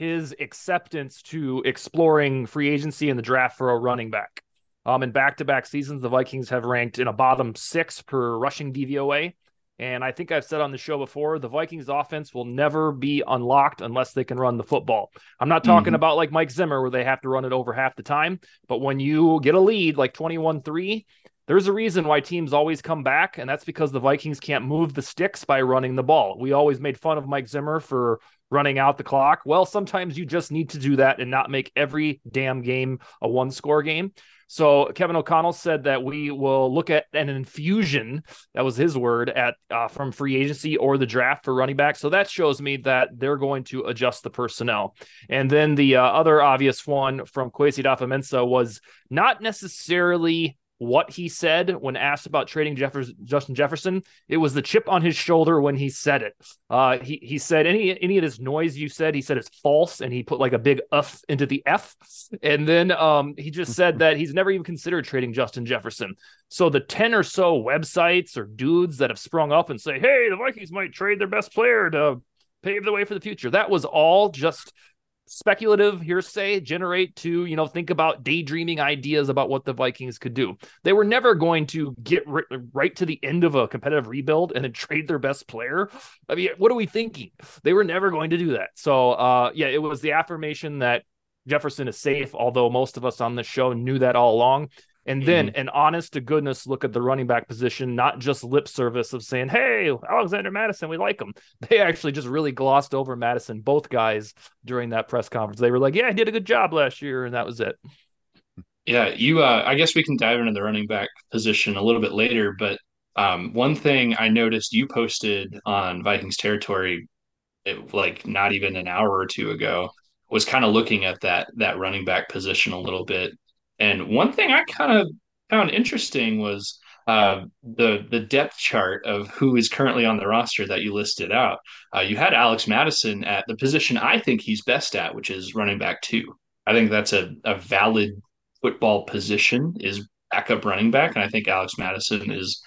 his acceptance to exploring free agency and the draft for a running back. Um, in back-to-back seasons, the Vikings have ranked in a bottom six per rushing DVOA. And I think I've said on the show before, the Vikings offense will never be unlocked unless they can run the football. I'm not talking mm-hmm. about like Mike Zimmer where they have to run it over half the time, but when you get a lead like 21-3, there's a reason why teams always come back, and that's because the Vikings can't move the sticks by running the ball. We always made fun of Mike Zimmer for running out the clock. Well, sometimes you just need to do that and not make every damn game a one score game. So Kevin O'Connell said that we will look at an infusion. That was his word at uh, from free agency or the draft for running back. So that shows me that they're going to adjust the personnel. And then the uh, other obvious one from Kwesi Adofo-Mensah was not necessarily what he said when asked about trading Jeffers, Justin Jefferson. It was the chip on his shoulder when he said it. Uh, he he said any any of this noise you said, he said it's false, and he put like a big F into the F, and then um, he just said that he's never even considered trading Justin Jefferson. So the ten or so websites or dudes that have sprung up and say, "Hey, the Vikings might trade their best player to pave the way for the future," that was all just speculative hearsay generate to you know think about daydreaming ideas about what the vikings could do. They were never going to get ri- right to the end of a competitive rebuild and then trade their best player. I mean what are we thinking? They were never going to do that. So uh yeah it was the affirmation that Jefferson is safe, although most of us on the show knew that all along. And then mm-hmm. an honest to goodness look at the running back position, not just lip service of saying, Hey, Alexander Mattison, we like him. They actually just really glossed over Mattison, both guys during that press conference. They were like, Yeah, I did a good job last year, and that was it. Yeah, you uh I guess we can dive into the running back position a little bit later, but um one thing I noticed you posted on Vikings territory it, like not even an hour or two ago was kind of looking at that that running back position a little bit and one thing I kind of found interesting was uh, the the depth chart of who is currently on the roster that you listed out. Uh, you had Alex Mattison at the position I think he's best at, which is running back two. I think that's a, a valid football position is backup running back, and I think Alex Mattison is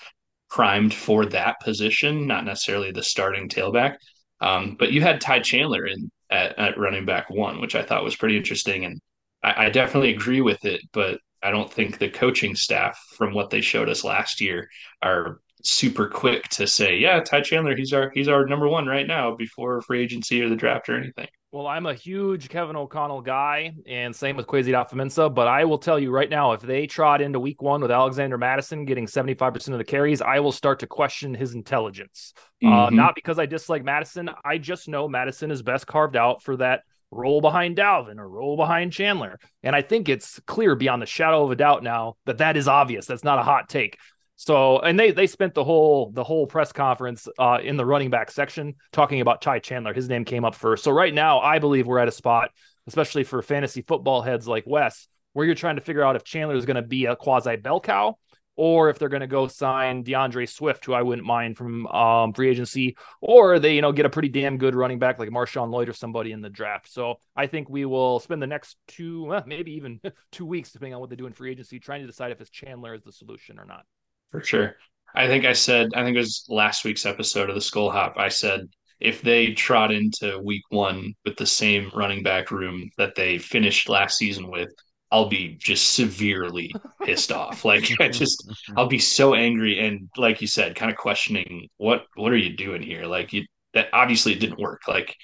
primed for that position, not necessarily the starting tailback. Um, but you had Ty Chandler in at, at running back one, which I thought was pretty interesting, and I, I definitely agree with it, but I don't think the coaching staff, from what they showed us last year, are super quick to say, yeah, Ty Chandler, he's our he's our number one right now before free agency or the draft or anything. Well, I'm a huge Kevin O'Connell guy, and same with Kwesi Adofo-Mensah. But I will tell you right now, if they trot into Week One with Alexander Mattison getting 75 percent of the carries, I will start to question his intelligence. Uh, mm-hmm. Uh, not because I dislike Mattison, I just know Mattison is best carved out for that roll behind Dalvin or roll behind Chandler. And I think it's clear beyond the shadow of a doubt now that that is obvious. That's not a hot take. So, and they they spent the whole the whole press conference uh, in the running back section talking about Ty Chandler. His name came up first. So right now, I believe we're at a spot, especially for fantasy football heads like Wes, where you're trying to figure out if Chandler is going to be a quasi bell cow or if they're going to go sign D'Andre Swift, who I wouldn't mind from um, free agency, or they, you know, get a pretty damn good running back like MarShawn Lloyd or somebody in the draft. So I think we will spend the next two, well, maybe even two weeks, depending on what they do in free agency, trying to decide if it's Chandler is the solution or not. For sure. I think I said, I think it was last week's episode of the Skol Hop. I said, if they trot into week one with the same running back room that they finished last season with, I'll be just severely pissed off. Like I just I'll be so angry and like you said, kind of questioning what what are you doing here? Like you that obviously it didn't work. Like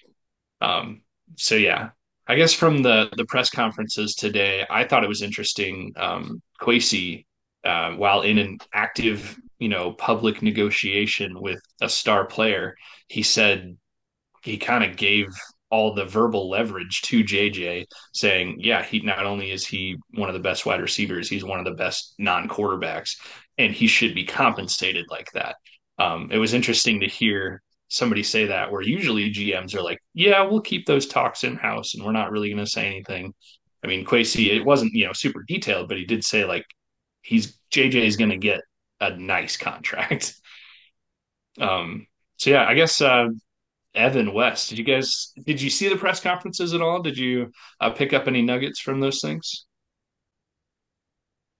um so yeah. I guess from the the press conferences today, I thought it was interesting. Um Kwesi, uh, while in an active, you know, public negotiation with a star player, he said he kind of gave all the verbal leverage to JJ saying, yeah, he not only is he one of the best wide receivers, he's one of the best non-quarterbacks and he should be compensated like that. Um, it was interesting to hear somebody say that where usually GMs are like, yeah, we'll keep those talks in house and we're not really going to say anything. I mean, Kwesi, it wasn't, you know, super detailed, but he did say like he's JJ is going to get a nice contract. um, so yeah, I guess uh, Evan West. Did you guys did you see the press conferences at all? Did you uh, pick up any nuggets from those things?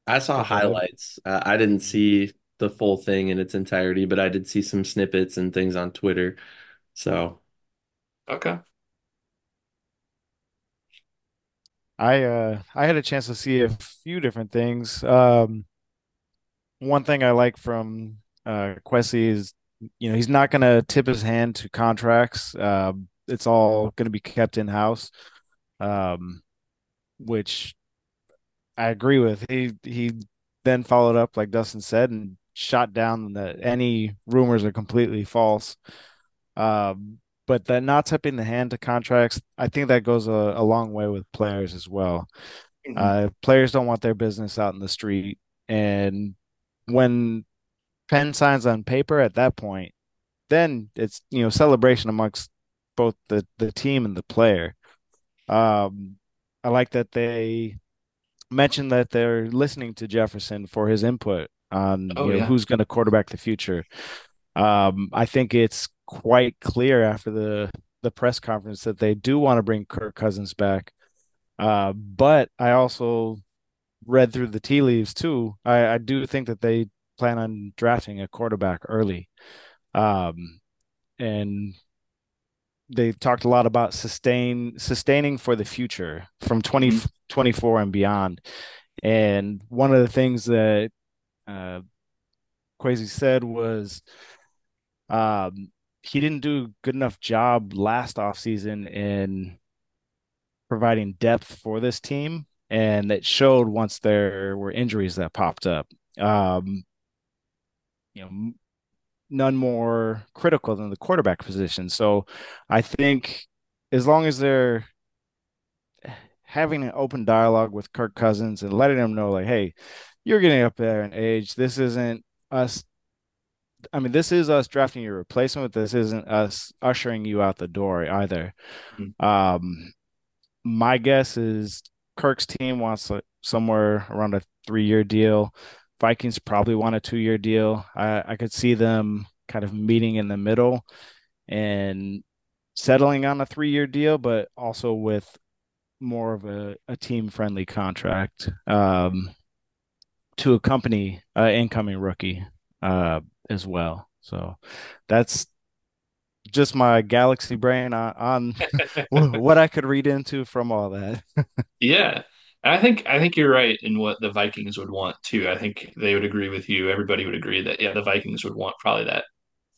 I saw highlights. Uh, I didn't see the full thing in its entirety, but I did see some snippets and things on Twitter. So, okay. I uh I had a chance to see a few different things. Um one thing I like from uh Kwesi is you know, he's not going to tip his hand to contracts. Uh, it's all going to be kept in house, um, which I agree with. He he then followed up, like Dustin said, and shot down that any rumors are completely false. Um, but that not tipping the hand to contracts, I think that goes a, a long way with players as well. Mm-hmm. Uh, players don't want their business out in the street, and when pen signs on paper at that point, then it's you know celebration amongst both the the team and the player. Um, I like that they mentioned that they're listening to Jefferson for his input on oh, you know, yeah. who's going to quarterback the future. Um, I think it's quite clear after the the press conference that they do want to bring Kirk Cousins back. Uh, but I also read through the tea leaves too. I, I do think that they plan on drafting a quarterback early. Um, and they talked a lot about sustain sustaining for the future from 2024 mm-hmm. and beyond. And one of the things that uh, Kwesi said was um, he didn't do a good enough job last offseason in providing depth for this team, and it showed once there were injuries that popped up. Um, you know, none more critical than the quarterback position. So I think as long as they're having an open dialogue with Kirk Cousins and letting him know, like, hey, you're getting up there in age. This isn't us. I mean, this is us drafting your replacement. But This isn't us ushering you out the door either. Mm-hmm. Um, my guess is Kirk's team wants somewhere around a three year deal. Vikings probably want a two year deal. I, I could see them kind of meeting in the middle and settling on a three year deal, but also with more of a, a team friendly contract um, to accompany an incoming rookie uh, as well. So that's just my galaxy brain on, on what I could read into from all that. yeah. I think I think you're right in what the Vikings would want too. I think they would agree with you. Everybody would agree that yeah, the Vikings would want probably that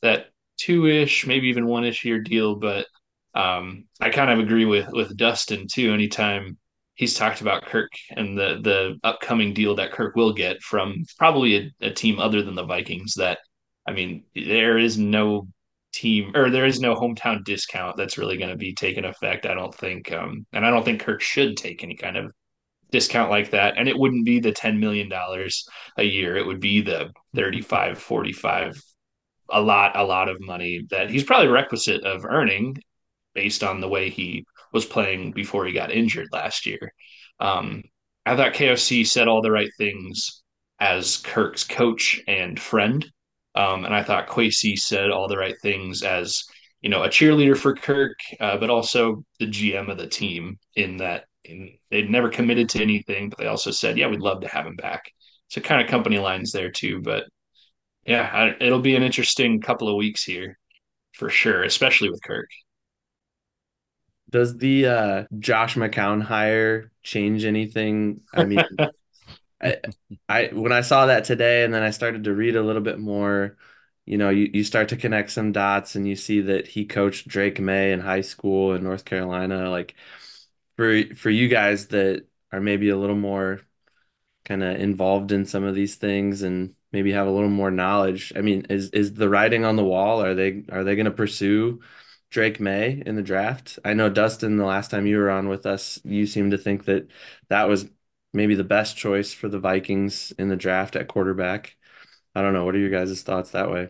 that two ish, maybe even one ish year deal. But um, I kind of agree with with Dustin too. Anytime he's talked about Kirk and the the upcoming deal that Kirk will get from probably a, a team other than the Vikings. That I mean, there is no team or there is no hometown discount that's really going to be taking effect. I don't think, um, and I don't think Kirk should take any kind of discount like that. And it wouldn't be the $10 million a year. It would be the 35, 45, a lot, a lot of money that he's probably requisite of earning based on the way he was playing before he got injured last year. Um, I thought KOC said all the right things as Kirk's coach and friend. Um, and I thought Kwesi said all the right things as, you know, a cheerleader for Kirk, uh, but also the GM of the team in that in, they'd never committed to anything, but they also said, yeah, we'd love to have him back. So kind of company lines there too. But yeah, I, it'll be an interesting couple of weeks here for sure, especially with Kirk. Does the uh, Josh McCown hire change anything? I mean, I, I when I saw that today, and then I started to read a little bit more. You know, you, you start to connect some dots, and you see that he coached Drake Maye in high school in North Carolina. Like for for you guys that are maybe a little more kind of involved in some of these things and maybe have a little more knowledge. I mean, is is the writing on the wall? Are they are they going to pursue Drake Maye in the draft? I know Dustin, the last time you were on with us, you seemed to think that that was maybe the best choice for the Vikings in the draft at quarterback. I don't know. What are your guys' thoughts that way?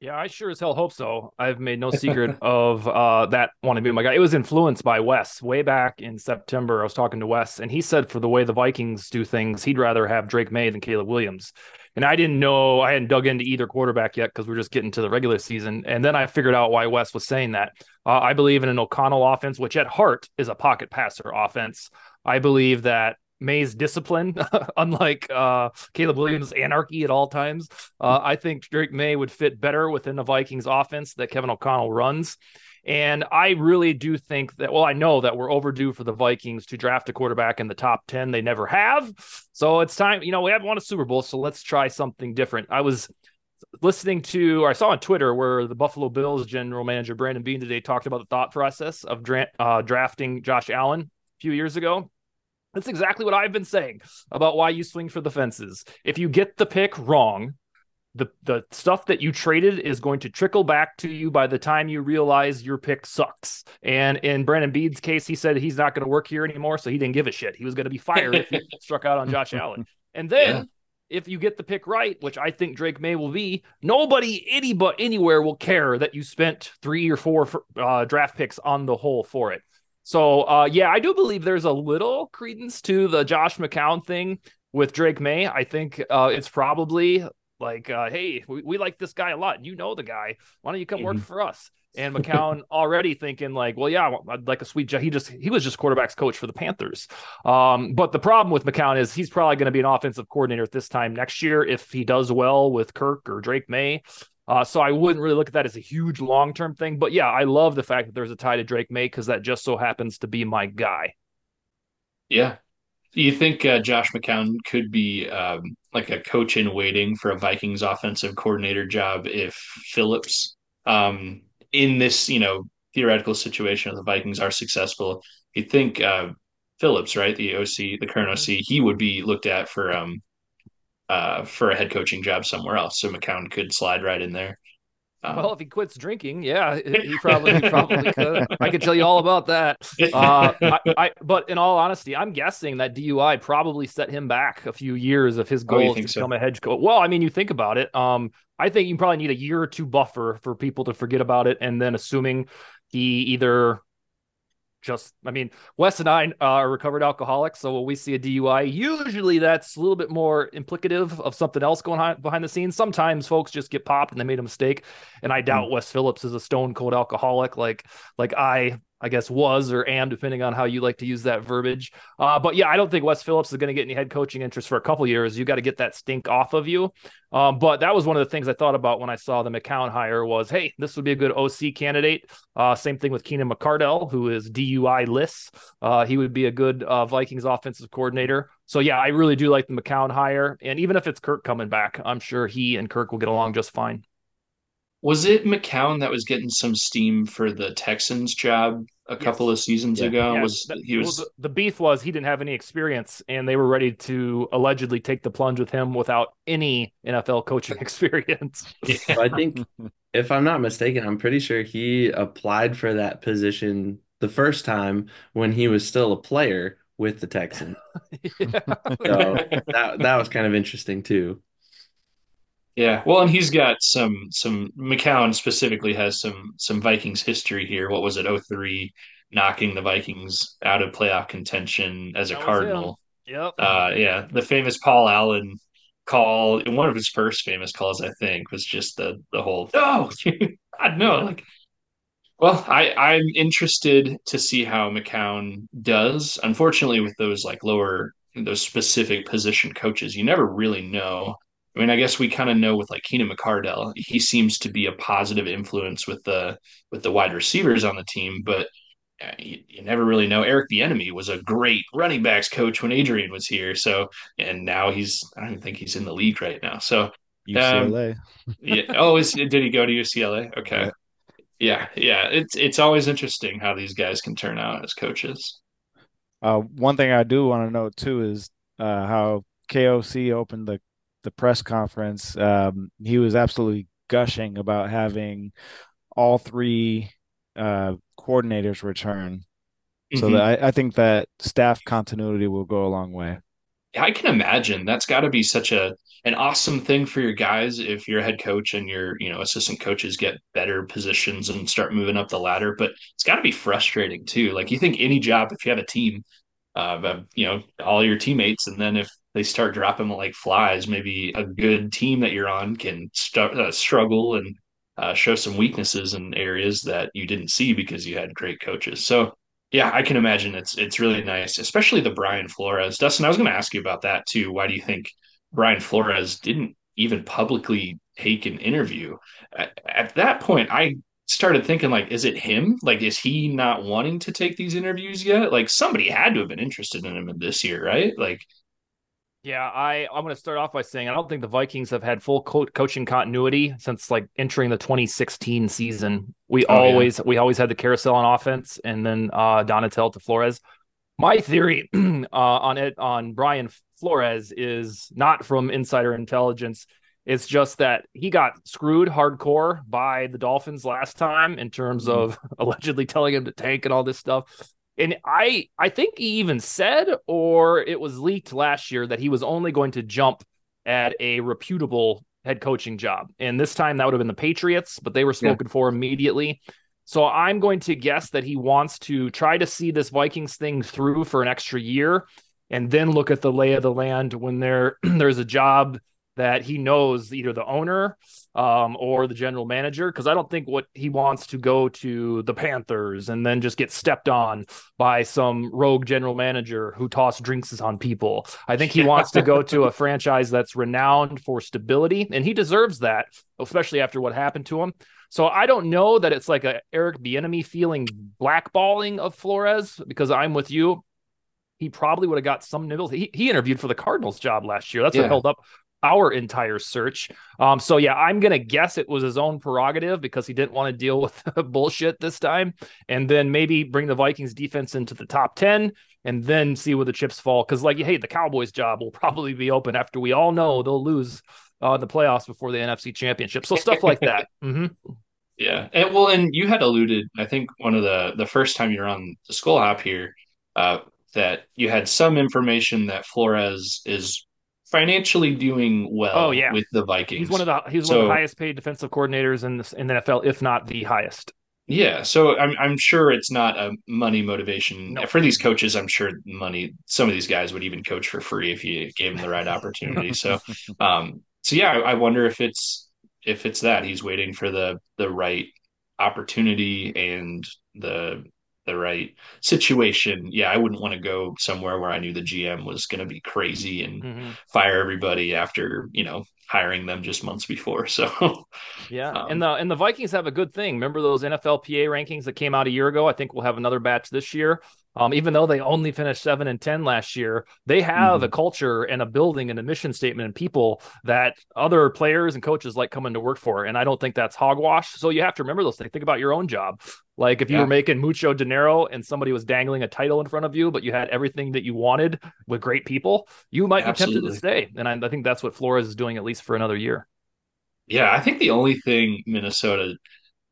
Yeah, I sure as hell hope so. I've made no secret of uh, that wanting to be my guy. It was influenced by Wes way back in September. I was talking to Wes, and he said for the way the Vikings do things, he'd rather have Drake Maye than Caleb Williams. And I didn't know, I hadn't dug into either quarterback yet because we're just getting to the regular season. And then I figured out why Wes was saying that. Uh, I believe in an O'Connell offense, which at heart is a pocket passer offense. I believe that Maye's discipline, unlike uh, Caleb Williams' anarchy at all times. Uh, I think Drake Maye would fit better within the Vikings offense that Kevin O'Connell runs. And I really do think that, well, I know that we're overdue for the Vikings to draft a quarterback in the top 10. They never have. So it's time, you know, we haven't won a Super Bowl. So let's try something different. I was listening to, or I saw on Twitter where the Buffalo Bills general manager, Brandon Beane, today talked about the thought process of dra- uh, drafting Josh Allen a few years ago. That's exactly what I've been saying about why you swing for the fences. If you get the pick wrong, the the stuff that you traded is going to trickle back to you by the time you realize your pick sucks. And in Brandon Beane's case, he said he's not going to work here anymore, so he didn't give a shit. He was going to be fired if he struck out on Josh Allen. And then yeah. if you get the pick right, which I think Drake Maye will be, nobody, anybody, anywhere will care that you spent three or four uh, draft picks on the whole for it. So uh, yeah, I do believe there's a little credence to the Josh McCown thing with Drake Maye. I think uh, it's probably like, uh, hey, we, we, like this guy a lot. You know the guy. Why don't you come mm-hmm. work for us? And McCown already thinking like, well, yeah, I'd like a sweet. job. he just he was just quarterbacks coach for the Panthers. Um, but the problem with McCown is he's probably going to be an offensive coordinator at this time next year if he does well with Kirk or Drake Maye. Uh, so I wouldn't really look at that as a huge long term thing. But yeah, I love the fact that there's a tie to Drake Maye because that just so happens to be my guy. Yeah. Do You think uh, Josh McCown could be um, like a coach in waiting for a Vikings offensive coordinator job if Phillips, um, in this, you know, theoretical situation if the Vikings are successful, you think uh, Phillips, right, the OC, the current OC, he would be looked at for um uh for a head coaching job somewhere else. So McCown could slide right in there. Um, well, if he quits drinking, yeah, he probably he probably could. I could tell you all about that. Uh, I, I, but in all honesty, I'm guessing that DUI probably set him back a few years of his goal oh, to so? become a head coach. Well, I mean, you think about it. Um, I think you probably need a year or two buffer for people to forget about it, and then assuming he either just I mean, Wes and I uh, are recovered alcoholics, so when we see a DUI, usually that's a little bit more implicative of something else going on behind the scenes. Sometimes folks just get popped and they made a mistake, and I doubt mm. Wes Phillips is a stone cold alcoholic like like I I guess was or am, depending on how you like to use that verbiage. Uh, but yeah, I don't think Wes Phillips is going to get any head coaching interest for a couple years. You got to get that stink off of you. Um, but that was one of the things I thought about when I saw the McCown hire was, hey, this would be a good OC candidate. Uh, same thing with Keenan McCardell, who is DUI list. Uh, he would be a good uh, Vikings offensive coordinator. So yeah, I really do like the McCown hire. And even if it's Kirk coming back, I'm sure he and Kirk will get along just fine. Was it McCown that was getting some steam for the Texans job a yes. couple of seasons yeah. ago? Yeah. Was he was well, the, the, beef was he didn't have any experience, and they were ready to allegedly take the plunge with him without any NFL coaching experience. Yeah. I think, if I'm not mistaken, I'm pretty sure he applied for that position the first time when he was still a player with the Texans. so that that was kind of interesting too. Yeah, well, and he's got some some McCown specifically has some some Vikings history here. What was it? 03 knocking the Vikings out of playoff contention as a that Cardinal. Yep. Uh, yeah, the famous Paul Allen call, one of his first famous calls, I think, was just the the whole oh, I know, like. Well, I I'm interested to see how McCown does. Unfortunately, with those like lower those specific position coaches, you never really know I mean, I guess we kind of know with like Keenan McCardell, he seems to be a positive influence with the with the wide receivers on the team, but uh, you, you, never really know. Eric Bieniemy was a great running backs coach when Adrian was here, so and now he's I don't even think he's in the league right now. So UCLA. Um, yeah. Oh, is, did he go to UCLA? Okay. Yeah. yeah, yeah. It's it's always interesting how these guys can turn out as coaches. Uh, one thing I do want to note too is uh, how KOC opened the the press conference, um, he was absolutely gushing about having all three uh, coordinators return. Mm-hmm. So that I, I think that staff continuity will go a long way. I can imagine that's got to be such a an awesome thing for your guys if you're a head coach and your you know assistant coaches get better positions and start moving up the ladder. But it's got to be frustrating too. Like you think any job, if you have a team, uh, you know all your teammates, and then if they start dropping like flies, maybe a good team that you're on can uh, struggle and uh, show some weaknesses in areas that you didn't see because you had great coaches. So yeah, I can imagine it's it's really nice, especially the Brian Flores. Dustin, I was going to ask you about that too. Why do you think Brian Flores didn't even publicly take an interview? At, at that point, I started thinking like is it him like is he not wanting to take these interviews yet like somebody had to have been interested in him this year right like yeah, I I'm going to start off by saying I don't think the Vikings have had full co- coaching continuity since like entering the 2016 season. We oh, always yeah. we always had the carousel on offense and then uh Donatell to Flores. My theory uh, on it on Brian Flores is not from insider intelligence. It's just that he got screwed hardcore by the Dolphins last time in terms mm-hmm. of allegedly telling him to tank and all this stuff. And I I think he even said, or it was leaked last year, that he was only going to jump at a reputable head coaching job. And this time that would have been the Patriots, but they were spoken yeah. for immediately. So I'm going to guess that he wants to try to see this Vikings thing through for an extra year and then look at the lay of the land when there there's a job that he knows either the owner um, or the general manager because I don't think what he wants to go to the Panthers and then just get stepped on by some rogue general manager who toss drinks on people. I think he wants to go to a franchise that's renowned for stability, and he deserves that, especially after what happened to him. So I don't know that it's like a Eric Bieniemy feeling blackballing of Flores because I'm with you. He probably would have got some nibbles. He, he interviewed for the Cardinals job last year. That's yeah. what held up our entire search. Um, so yeah, I'm gonna guess it was his own prerogative because he didn't want to deal with bullshit this time, and then maybe bring the Vikings defense into the top ten, and then see where the chips fall. Because like, hey, the Cowboys' job will probably be open after we all know they'll lose uh, the playoffs before the NFC Championship. So stuff like that. Mm-hmm. Yeah, and well, and you had alluded, I think one of the the first time you're on the Skol Hop here, uh, that you had some information that Flores is financially doing well Oh, yeah. with the Vikings. He's one of the he's one of the highest paid defensive coordinators in the in the NFL, if not the highest. Yeah, so I'm I'm sure it's not a money motivation No. for these coaches. I'm sure money. Some of these guys would even coach for free if you gave them the right opportunity. So, um, so yeah, I, I wonder if it's if it's that he's waiting for the the right opportunity and the the right situation. Yeah, I wouldn't want to go somewhere where I knew the GM was going to be crazy and Mm-hmm. fire everybody after you know hiring them just months before. So, Yeah, Um, and the and the Vikings have a good thing. Remember those NFLPA rankings that came out a year ago? I think we'll have another batch this year. Um, even though they only finished seven and ten last year, they have a culture and a building and a mission statement and people that other players and coaches like coming to work for. And I don't think that's hogwash. So you have to remember those things. Think about your own job. Like if you Yeah. were making mucho dinero and somebody was dangling a title in front of you, but you had everything that you wanted with great people, you might be tempted to stay. And I, I think that's what Flores is doing at least for another year. Yeah, I think the only thing Minnesota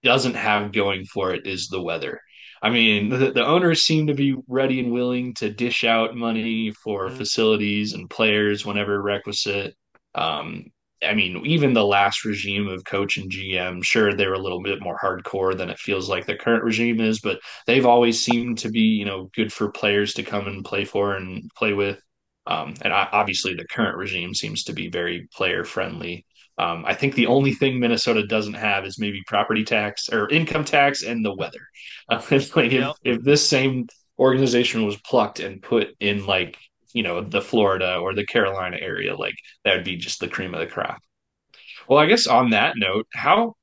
doesn't have going for it is the weather. I mean, the, the owners seem to be ready and willing to dish out money for Mhm. facilities and players whenever requisite. Um, I mean, even the last regime of coach and GM, sure, they were a little bit more hardcore than it feels like the current regime is, but they've always seemed to be, you know, good for players to come and play for and play with. Um, and I, obviously, the current regime seems to be very player friendly. Um, I think the only thing Minnesota doesn't have is maybe property tax or income tax and the weather. Uh, like if, Yep. if this same organization was plucked and put in like you know the Florida or the Carolina area, like that would be just the cream of the crop. Well, I guess on that note, how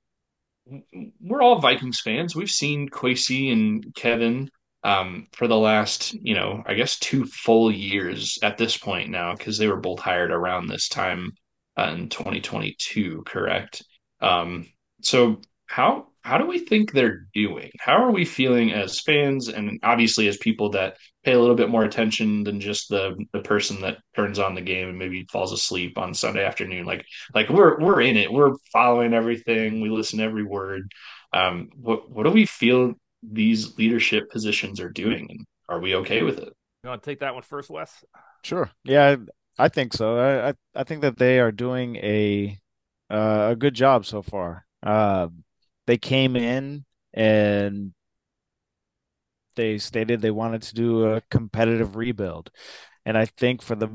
we're all Vikings fans. We've seen Kwesi and Kevin um, for the last, you know, I guess two full years at this point now, because they were both hired around this time in 2022, correct? Um, so how how do we think they're doing? How are we feeling as fans and obviously as people that pay a little bit more attention than just the the person that turns on the game and maybe falls asleep on Sunday afternoon? Like like we're we're in it. We're following everything. We listen to every word. Um, what what do we feel these leadership positions are doing, and are we okay with it? You want to take that one first, Wes? Sure. Yeah, I, think so. I, I I think that they are doing a uh, a good job so far. Uh, they came in and they stated they wanted to do a competitive rebuild, and I think for the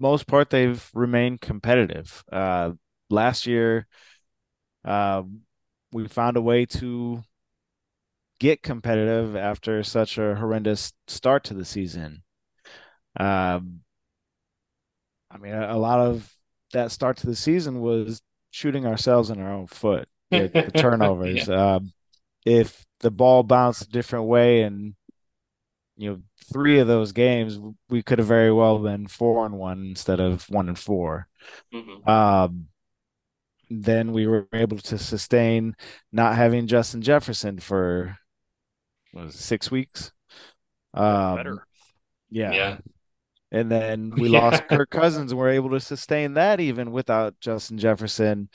most part they've remained competitive. Uh, last year, uh, we found a way to get competitive after such a horrendous start to the season. Um, I mean, a, a lot of that start to the season was shooting ourselves in our own foot with the turnovers. Um, if the ball bounced a different way and you know three of those games we could have very well been four and one instead of one and four. Mhm. Um, then we were able to sustain not having Justin Jefferson for what was it, six weeks. Um, Better. yeah. Yeah. And then we Yeah. lost Kirk Cousins and we're able to sustain that even without Justin Jefferson.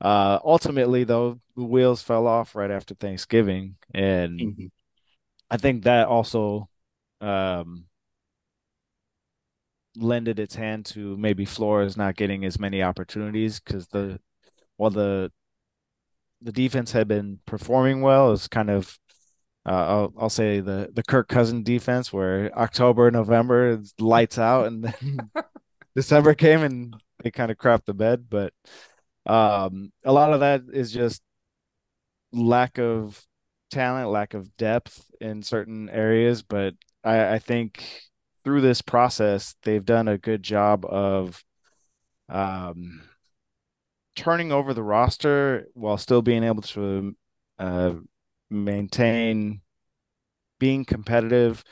Uh, ultimately, though, the wheels fell off right after Thanksgiving. And Mhm. I think that also um, lended its hand to maybe Flores not getting as many opportunities because the while the the defense had been performing well, it's kind of uh, I'll I'll say the the Kirk Cousin defense where October, November lights out, and then December came and they kind of crapped the bed. But um, a lot of that is just lack of talent, lack of depth in certain areas. But I, I think through this process, they've done a good job of um, turning over the roster while still being able to uh, maintain being competitive.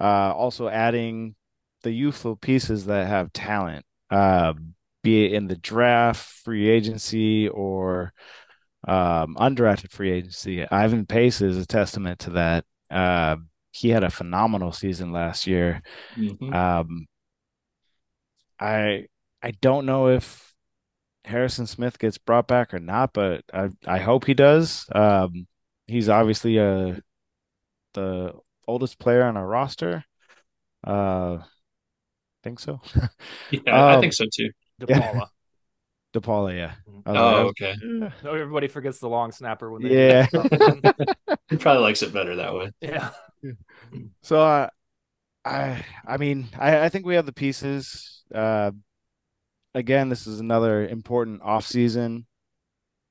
Uh, also adding the youthful pieces that have talent. Uh, be it in the draft, free agency, or um, undrafted free agency. Ivan Pace is a testament to that. Uh, he had a phenomenal season last year. Mhm. Um, I I don't know if Harrison Smith gets brought back or not, but I I hope he does. Um, he's obviously uh the oldest player on our roster. Uh, think so. yeah, I Um, think so too. DePaola. DePaola, yeah. Mhm. Oh, like, okay. "Eh." No, everybody forgets the long snapper when they Yeah. He probably likes it better that way. yeah. So uh, I I mean I, I think we have the pieces. Uh, again, this is another important off season.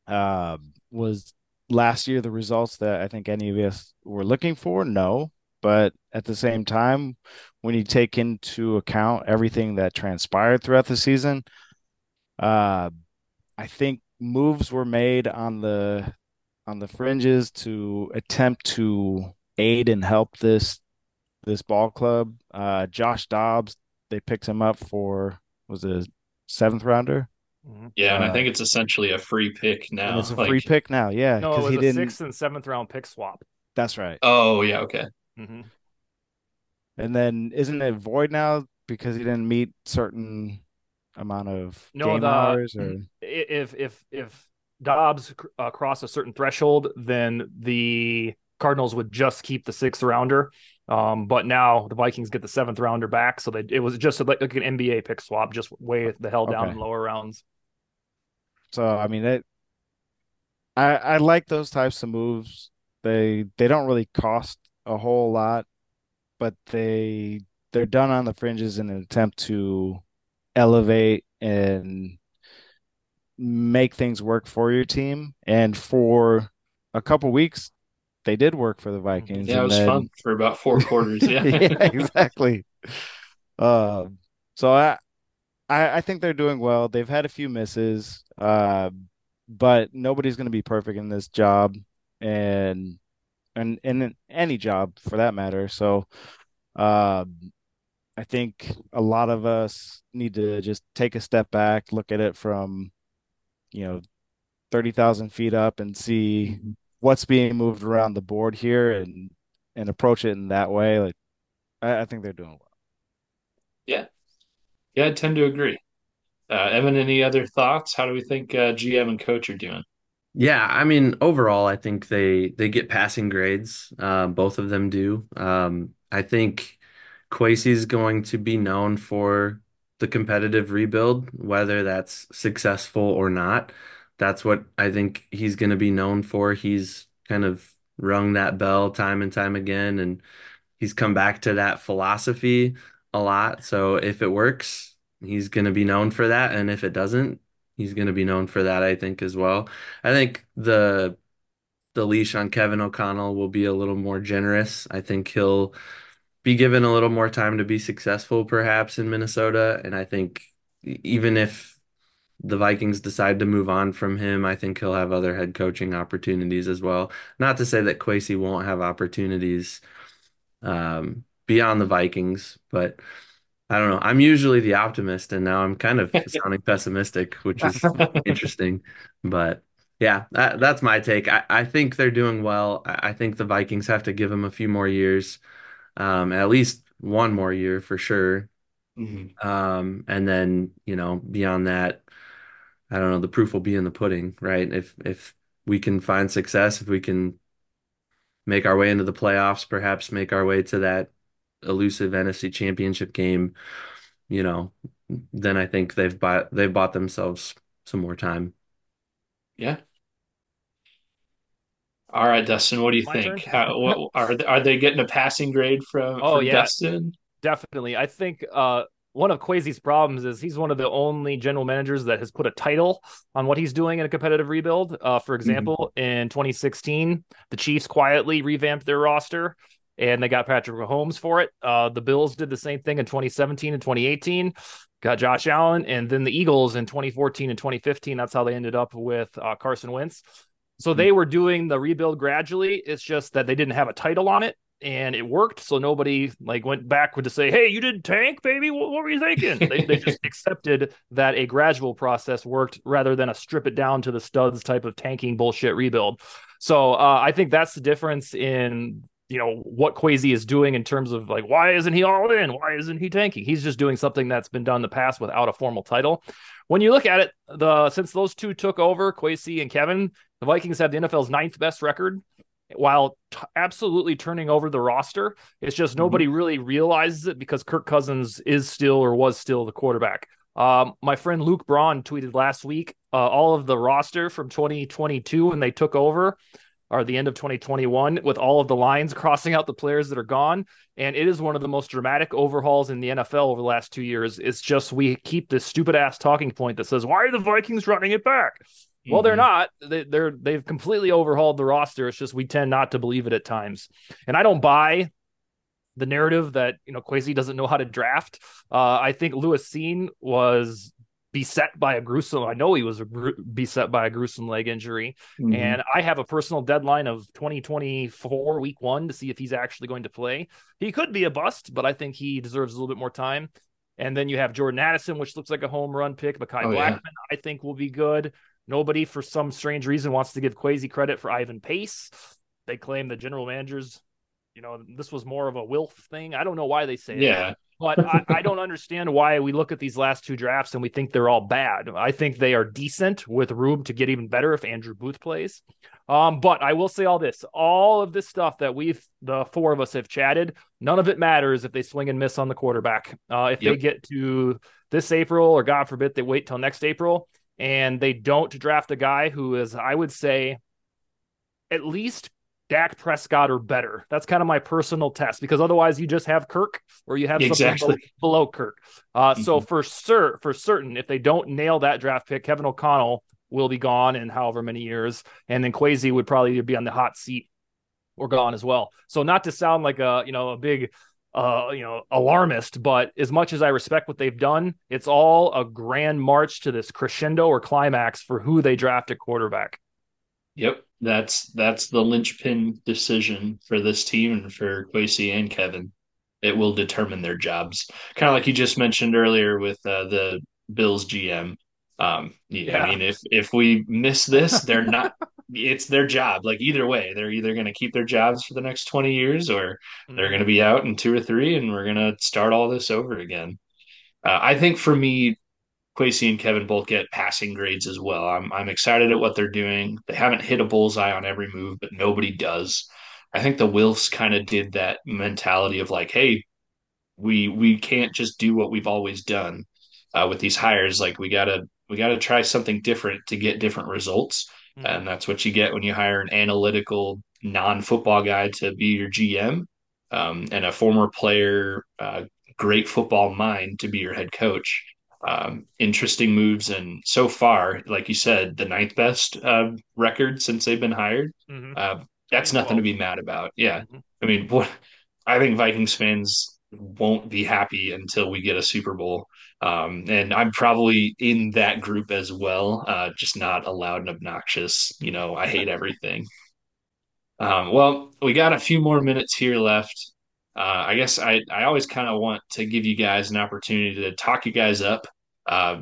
Uh, was last year the results that I think any of us were looking for? No, but at the same time, when you take into account everything that transpired throughout the season, uh, I think moves were made on the on the fringes to attempt to aid and help this this ball club. Uh, Josh Dobbs, they picked him up for was a seventh rounder. Yeah, and I Uh, think it's essentially a free pick now. it's a Like- free pick now. Yeah, No, it because was he a didn't. sixth and seventh round pick swap. That's right. Oh, yeah, okay. hmm And then isn't it void now because he didn't meet certain amount of No, game the- hours or If if if Dobbs uh, crossed a certain threshold, then the Cardinals would just keep the sixth rounder. Um, but now the Vikings get the seventh rounder back, so they, it was just like, like an NBA pick swap, just way the hell down Okay. in lower rounds. So I mean it I I like those types of moves. They they don't really cost a whole lot, but they they're done on the fringes in an attempt to elevate and make things work for your team. And for a couple weeks, they did work for the Vikings. Yeah, it was then- fun for about four quarters. Yeah. yeah, exactly. Um, so I, I, I think they're doing well. They've had a few misses, uh, but nobody's going to be perfect in this job, and and and in any job for that matter. So, um, I think a lot of us need to just take a step back, look at it from, you know, thirty thousand feet up, and see what's being moved around the board here, and and approach it in that way. Like, I, I think they're doing well. Yeah, I tend to agree. Uh, Evan, any other thoughts? How do we think uh, GM and coach are doing? Yeah, I mean, overall, I think they they get passing grades. Uh, both of them do. Um, I think Kwesi's going to be known for the competitive rebuild, whether that's successful or not. That's what I think he's going to be known for. He's kind of rung that bell time and time again, and he's come back to that philosophy a lot. So if it works, he's going to be known for that, and if it doesn't, he's going to be known for that, I think, as well. I think the the leash on Kevin O'Connell will be a little more generous. I think he'll be given a little more time to be successful, perhaps in Minnesota. And I think even if the Vikings decide to move on from him, I think he'll have other head coaching opportunities as well. Not to say that Kwesi won't have opportunities um, beyond the Vikings, but I don't know. I'm usually the optimist, and now I'm kind of sounding pessimistic, which is interesting. But yeah, that, that's my take. I, I think they're doing well. I, I think the Vikings have to give them a few more years, um, at least one more year for sure. Mhm. Um, and then, you know, beyond that, I don't know, the proof will be in the pudding, right? If if we can find success, if we can make our way into the playoffs, perhaps make our way to that elusive NFC championship game, you know, then I think they've bought they've bought themselves some more time. Yeah. All right, Dustin, what do you My think? How, what, are they, are they getting a passing grade from, Oh, from yeah. Dustin? Definitely. I think uh, one of Kwesi's problems is he's one of the only general managers that has put a title on what he's doing in a competitive rebuild. Uh, for example, in 2016, the Chiefs quietly revamped their roster and they got Patrick Mahomes for it. Uh, the Bills did the same thing in 2017 and 2018, got Josh Allen, and then the Eagles in 2014 and 2015. That's how they ended up with uh, Carson Wentz. So they were doing the rebuild gradually. It's just that they didn't have a title on it. and it worked. So nobody like went back to say, "Hey, you did tank, baby. What, what were you thinking?" they, they, just accepted that a gradual process worked rather than a strip it down to the studs type of tanking bullshit rebuild. So uh, I think that's the difference in you know what Kwesi is doing in terms of like why isn't he all in? Why isn't he tanking? He's just doing something that's been done in the past without a formal title. When you look at it, the since those two took over, Kwesi and Kevin, the Vikings have the NFL's ninth best record while t- absolutely turning over the roster. It's just mm-hmm. nobody really realizes it because Kirk Cousins is still or was still the quarterback. Um, my friend Luke Braun tweeted last week uh, all of the roster from 2022 when they took over or the end of 2021 with all of the lines crossing out the players that are gone. And it is one of the most dramatic overhauls in the NFL over the last two years. It's just we keep this stupid ass talking point that says, why are the Vikings running it back? Mm-hmm. Well, they're not. They, they're they've completely overhauled the roster. It's just we tend not to believe it at times. And I don't buy the narrative that you know Kwesi doesn't know how to draft. Uh, I think Lewis Cine was beset by a gruesome. I know he was beset by a gruesome leg injury, mm-hmm. and I have a personal deadline of 2024 week one to see if he's actually going to play. He could be a bust, but I think he deserves a little bit more time. And then you have Jordan Addison, which looks like a home run pick. Mekhi oh, Blackmon, yeah. I think, will be good. Nobody, for some strange reason, wants to give Kwesi credit for Ivan Pace. They claim the general managers, you know, this was more of a Wilf thing. I don't know why they say yeah. That. But I, I, don't understand why we look at these last two drafts and we think they're all bad. I think they are decent with room to get even better if Andrew Booth plays. Um, but I will say all this: all of this stuff that we've the four of us have chatted, none of it matters if they swing and miss on the quarterback. Uh, if yep. they get to this April, or God forbid they wait till next April, and they don't draft a guy who is, I would say, at least Dak Prescott or better. That's kind of my personal test because otherwise you just have Kirk or you have exactly. something below Kirk. Uh, mm-hmm. So for sure, for certain, if they don't nail that draft pick, Kevin O'Connell will be gone in however many years, and then Kwesi would probably be on the hot seat or gone as well. So not to sound like a you know a big uh, you know, alarmist, but as much as I respect what they've done, it's all a grand march to this crescendo or climax for who they draft at quarterback. Yep, that's that's the linchpin decision for this team and for Kwesi and Kevin. It will determine their jobs. Kind of like you just mentioned earlier with uh, the Bills GM. Um, yeah. I mean, if if we miss this, they're not. it's their job. Like either way, they're either going to keep their jobs for the next twenty years, or they're mm-hmm. going to be out in two or three, and we're going to start all this over again. Uh, I think for me, Kwesi and Kevin both get passing grades as well. I'm I'm excited at what they're doing. They haven't hit a bullseye on every move, but nobody does. I think the Wilfs kind of did that mentality of like, hey, we we can't just do what we've always done uh, with these hires. Like we gotta we gotta try something different to get different results, mm-hmm. and that's what you get when you hire an analytical non-football guy to be your GM um, and a former player, uh, great football mind to be your head coach um, interesting moves. And so far, like you said, the ninth best uh, record since they've been hired. Mm-hmm. Uh, that's nothing to be mad about. Yeah. Mm-hmm. I mean, what I think Vikings fans won't be happy until we get a Super Bowl. Um, and I'm probably in that group as well, uh, just not loud and obnoxious. You know, I hate everything. Um, well, we got a few more minutes here left uh, I guess I, I always kind of want to give you guys an opportunity to talk you guys up, uh,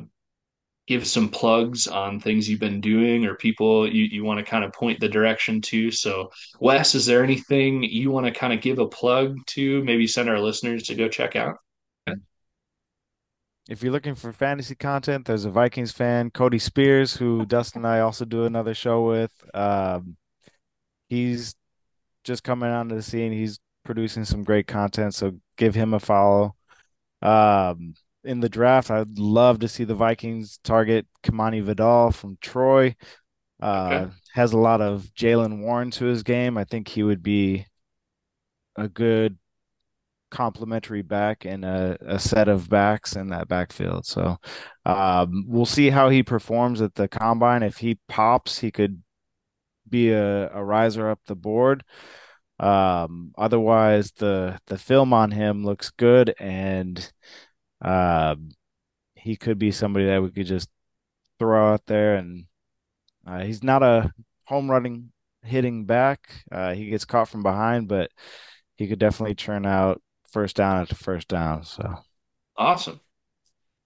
give some plugs on things you've been doing or people you, you want to kind of point the direction to. So, Wes, is there anything you want to kind of give a plug to, maybe send our listeners to go check out? If you're looking for fantasy content, there's a Vikings fan, Cody Spears, who Dustin and I also do another show with. Um, he's just coming onto the scene. He's producing some great content. So give him a follow. Um, in the draft, I'd love to see the Vikings target Kimani Vidal from Troy. Uh, okay. Has a lot of Jaylen Warren to his game. I think he would be a good complementary back and a, a set of backs in that backfield. So um, we'll see how he performs at the combine. If he pops, he could be a, a riser up the board. Um, otherwise, the the film on him looks good, and uh, he could be somebody that we could just throw out there. And uh, he's not a home running hitting back. Uh, he gets caught from behind, but he could definitely churn out first down after first down. So Awesome.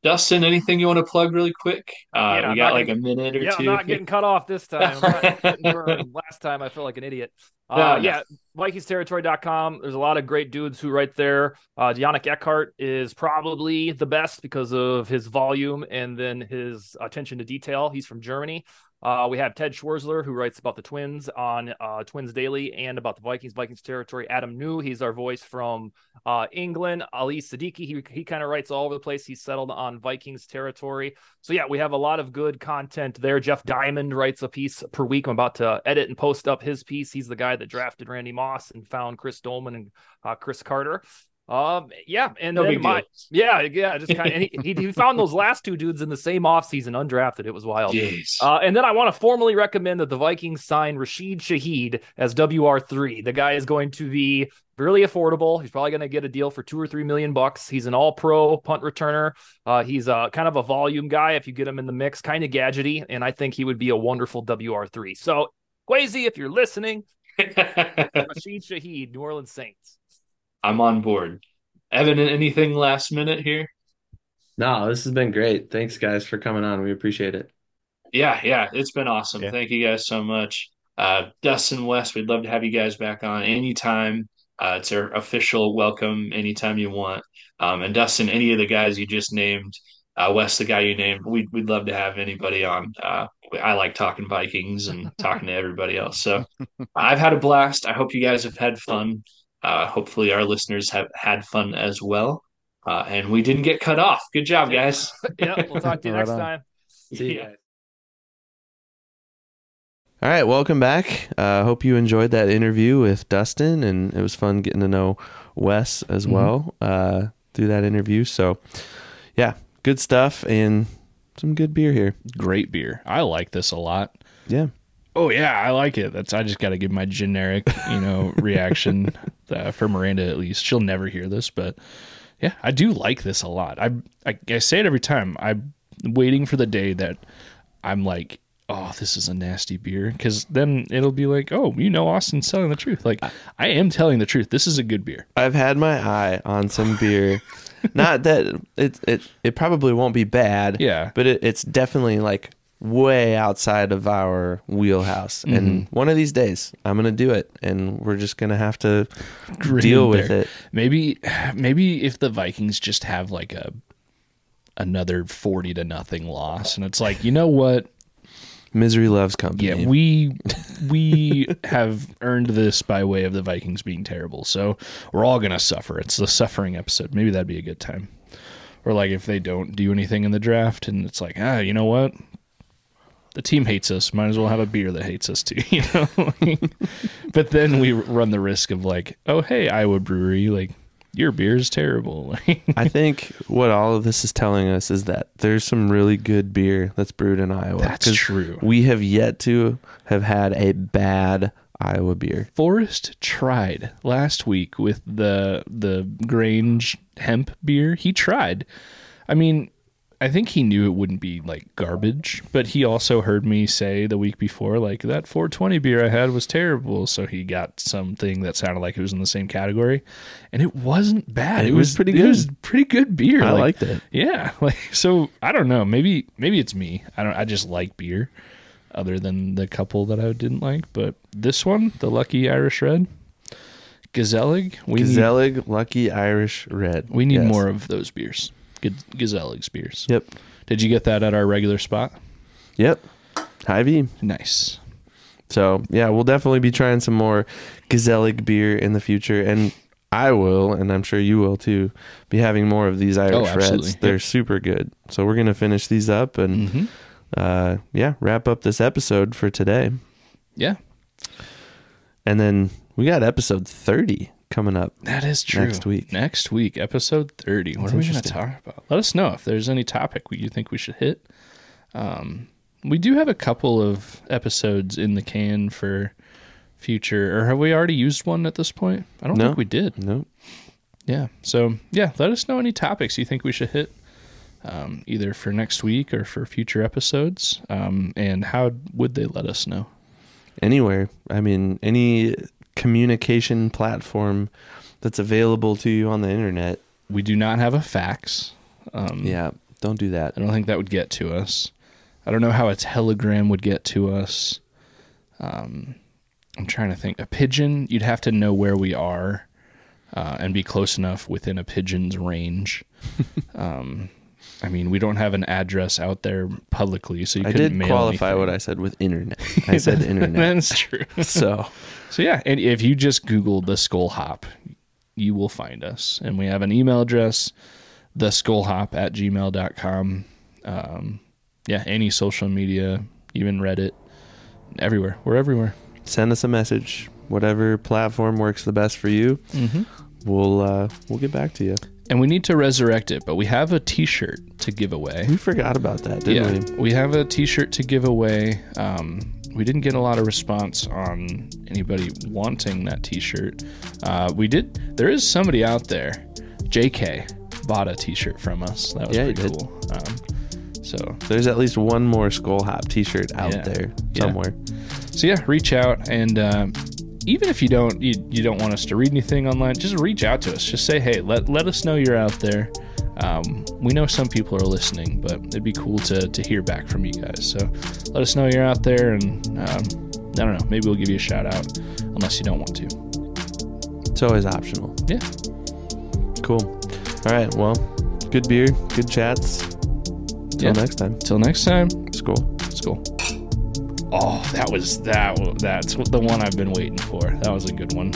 Dustin, anything you want to plug really quick? Uh, Yeah, we got like gonna- a minute or Yeah, two. I'm not getting cut off this time. I'm not getting burned. Last time I felt like an idiot. No, Uh, no. yeah, VikingsTerritory.com. There's a lot of great dudes who write there. Uh, Janik Eckardt is probably the best because of his volume and then his attention to detail. He's from Germany. Uh, we have Ted Schwerzler, who writes about the Twins on uh, Twins Daily and about the Vikings, Vikings Territory. Adam New, he's our voice from uh, England. Ali Siddiqui, he, he kind of writes all over the place. He's settled on Vikings territory. So, yeah, we have a lot of good content there. Jeff Diamond writes a piece per week. I'm about to edit and post up his piece. He's the guy that drafted Randy Moss and found Chris Doleman and uh, Cris Carter. Um, yeah, and No then my yeah, yeah, just kind of he, he he found those last two dudes in the same offseason, undrafted. It was wild. Uh, and then I want to formally recommend that the Vikings sign Rashid Shaheed as WR3. The guy is going to be really affordable. He's probably going to get a deal for two or three million bucks. He's an all pro punt returner. Uh, he's uh, kind of a volume guy if you get him in the mix, kind of gadgety. And I think he would be a wonderful WR3. So, Kwesi, if you're listening, Rashid Shaheed, New Orleans Saints. I'm on board. Evan, anything last minute here? No, this has been great. Thanks, guys, for coming on. We appreciate it. Yeah, yeah, it's been awesome. Yeah. Thank you guys so much. Uh, Dustin Wes, we'd love to have you guys back on anytime. Uh, it's our official welcome anytime you want. Um, and Dustin, any of the guys you just named, uh, Wes, the guy you named, we'd, we'd love to have anybody on. Uh, I like talking Vikings and talking to everybody else. So I've had a blast. I hope you guys have had fun. Uh, hopefully, our listeners have had fun as well. Uh, and we didn't get cut off. Good job, guys. yeah, we'll talk to you Right next on. time. See yeah. All right, welcome back. Uh, hope you enjoyed that interview with Dustin, and it was fun getting to know Wes as Mhm. well uh, through that interview. So, yeah, good stuff and some good beer here. Great beer. I like this a lot. Yeah, Oh yeah, I like it. That's I just got to give my generic, you know, reaction uh, for Miranda at least. She'll never hear this, but yeah, I do like this a lot. I, I I say it every time. I'm waiting for the day that I'm like, oh, this is a nasty beer, because then it'll be like, oh, you know, Austin's telling the truth. Like I am telling the truth. This is a good beer. I've had my eye on some beer. Not that it it it probably won't be bad. Yeah. but it, it's definitely like way outside of our wheelhouse. And Mm-hmm. one of these days, I'm gonna do it, and we're just gonna have to deal and with it. Maybe maybe if the Vikings just have like a another forty to nothing loss, and it's like, you know what? Misery loves company. Yeah, we we have earned this by way of the Vikings being terrible. So we're all gonna suffer. It's the suffering episode. Maybe that'd be a good time. Or like if they don't do anything in the draft and it's like, ah, you know what? The team hates us. Might as well have a beer that hates us too, you know. but then we run the risk of like, oh hey, Iowa Brewery, like your beer is terrible. I think what all of this is telling us is that there's some really good beer that's brewed in Iowa. That's true. We have yet to have had a bad Iowa beer. Forrest tried last week with the the Grange hemp beer. He tried. I mean, I think he knew it wouldn't be like garbage, but he also heard me say the week before like that 420 beer I had was terrible, so he got something that sounded like it was in the same category, and it wasn't bad. It It, was was pretty good. It was pretty good beer. I Like, liked it. yeah, like so I don't know. Maybe maybe it's me. I don't I just like beer other than the couple that I didn't like, but this one, the Lucky Irish Red, Gezellig, we need, Lucky Irish Red. we need Yes. more of those beers. G- Gezellig's beers. Yep. Did you get that at our regular spot? Yep. Hy-Vee. Nice. So yeah, we'll definitely be trying some more Gezellig beer in the future, and I will, and I'm sure you will too, be having more of these Irish Oh. Reds. They're Yep. super good. So we're gonna finish these up and hmm uh, yeah, wrap up this episode for today, Yeah, and then we got episode 30 coming up. that is true. Next week. Next week, episode 30. What That's are we going to talk about? Let us know if there's any topic you think we should hit. Um, we do have a couple of episodes in the can for future, or have we already used one at this point? I don't No. think we did. Nope. Yeah. So, yeah, let us know any topics you think we should hit, um, either for next week or for future episodes. Um, and how would they let us know? Anywhere. I mean, any communication platform that's available to you on the internet. We do not have a fax. Um, Yeah, don't do that. I don't think that would get to us. I don't know how a telegram would get to us. Um, I'm trying to think. A pigeon, you'd have to know where we are uh, and be close enough within a pigeon's range. um, I mean, we don't have an address out there publicly, so you I couldn't did qualify anything. what I said with internet. I said internet. That's true. so So yeah, and if you just Google the Skol Hop, you will find us. And we have an email address, the skolhop at gmail.com. Um, yeah, any social media, even Reddit, everywhere. We're everywhere. send us a message. Whatever platform works the best for you, Mm-hmm. We'll uh, we'll get back to you. And we need to resurrect it, but we have a T-shirt to give away. We forgot about that, didn't yeah, we? we have a T-shirt to give away. Um, we didn't get a lot of response on anybody wanting that T-shirt. Uh, we did. There is somebody out there. J.K. bought a T-shirt from us. That was Yeah, pretty cool. Um, so There's at least one more Skol Hop T-shirt out Yeah. there Yeah. somewhere. so yeah, reach out and um, even if you don't you, you don't want us to read anything online, just reach out to us. Just say hey, let let us know you're out there. Um, we know some people are listening, but it'd be cool to to hear back from you guys. So let us know you're out there, and um, I don't know, maybe we'll give you a shout out, unless you don't want to. It's always optional. Yeah. Cool. All right. Well, good beer, good chats. Till Yeah. next time. Till next time, let's go. Oh, that was that. That's the one I've been waiting for. That was a good one.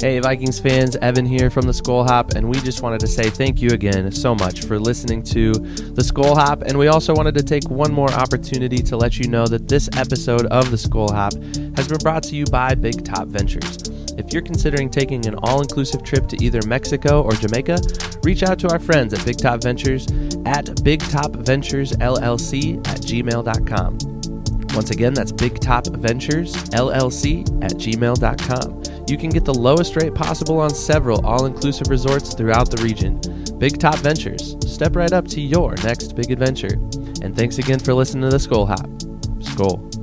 Hey, Vikings fans, Evan here from the Skol Hop, and we just wanted to say thank you again so much for listening to the Skol Hop. And we also wanted to take one more opportunity to let you know that this episode of the Skol Hop has been brought to you by Big Top Ventures. If you're considering taking an all inclusive trip to either Mexico or Jamaica, reach out to our friends at Big Top Ventures at Big Top Ventures LLC at gmail.com. Once again, that's Big Top Ventures LLC at gmail.com. You can get the lowest rate possible on several all inclusive resorts throughout the region. Big Top Ventures, step right up to your next big adventure. And thanks again for listening to the Skol Hop. Skull.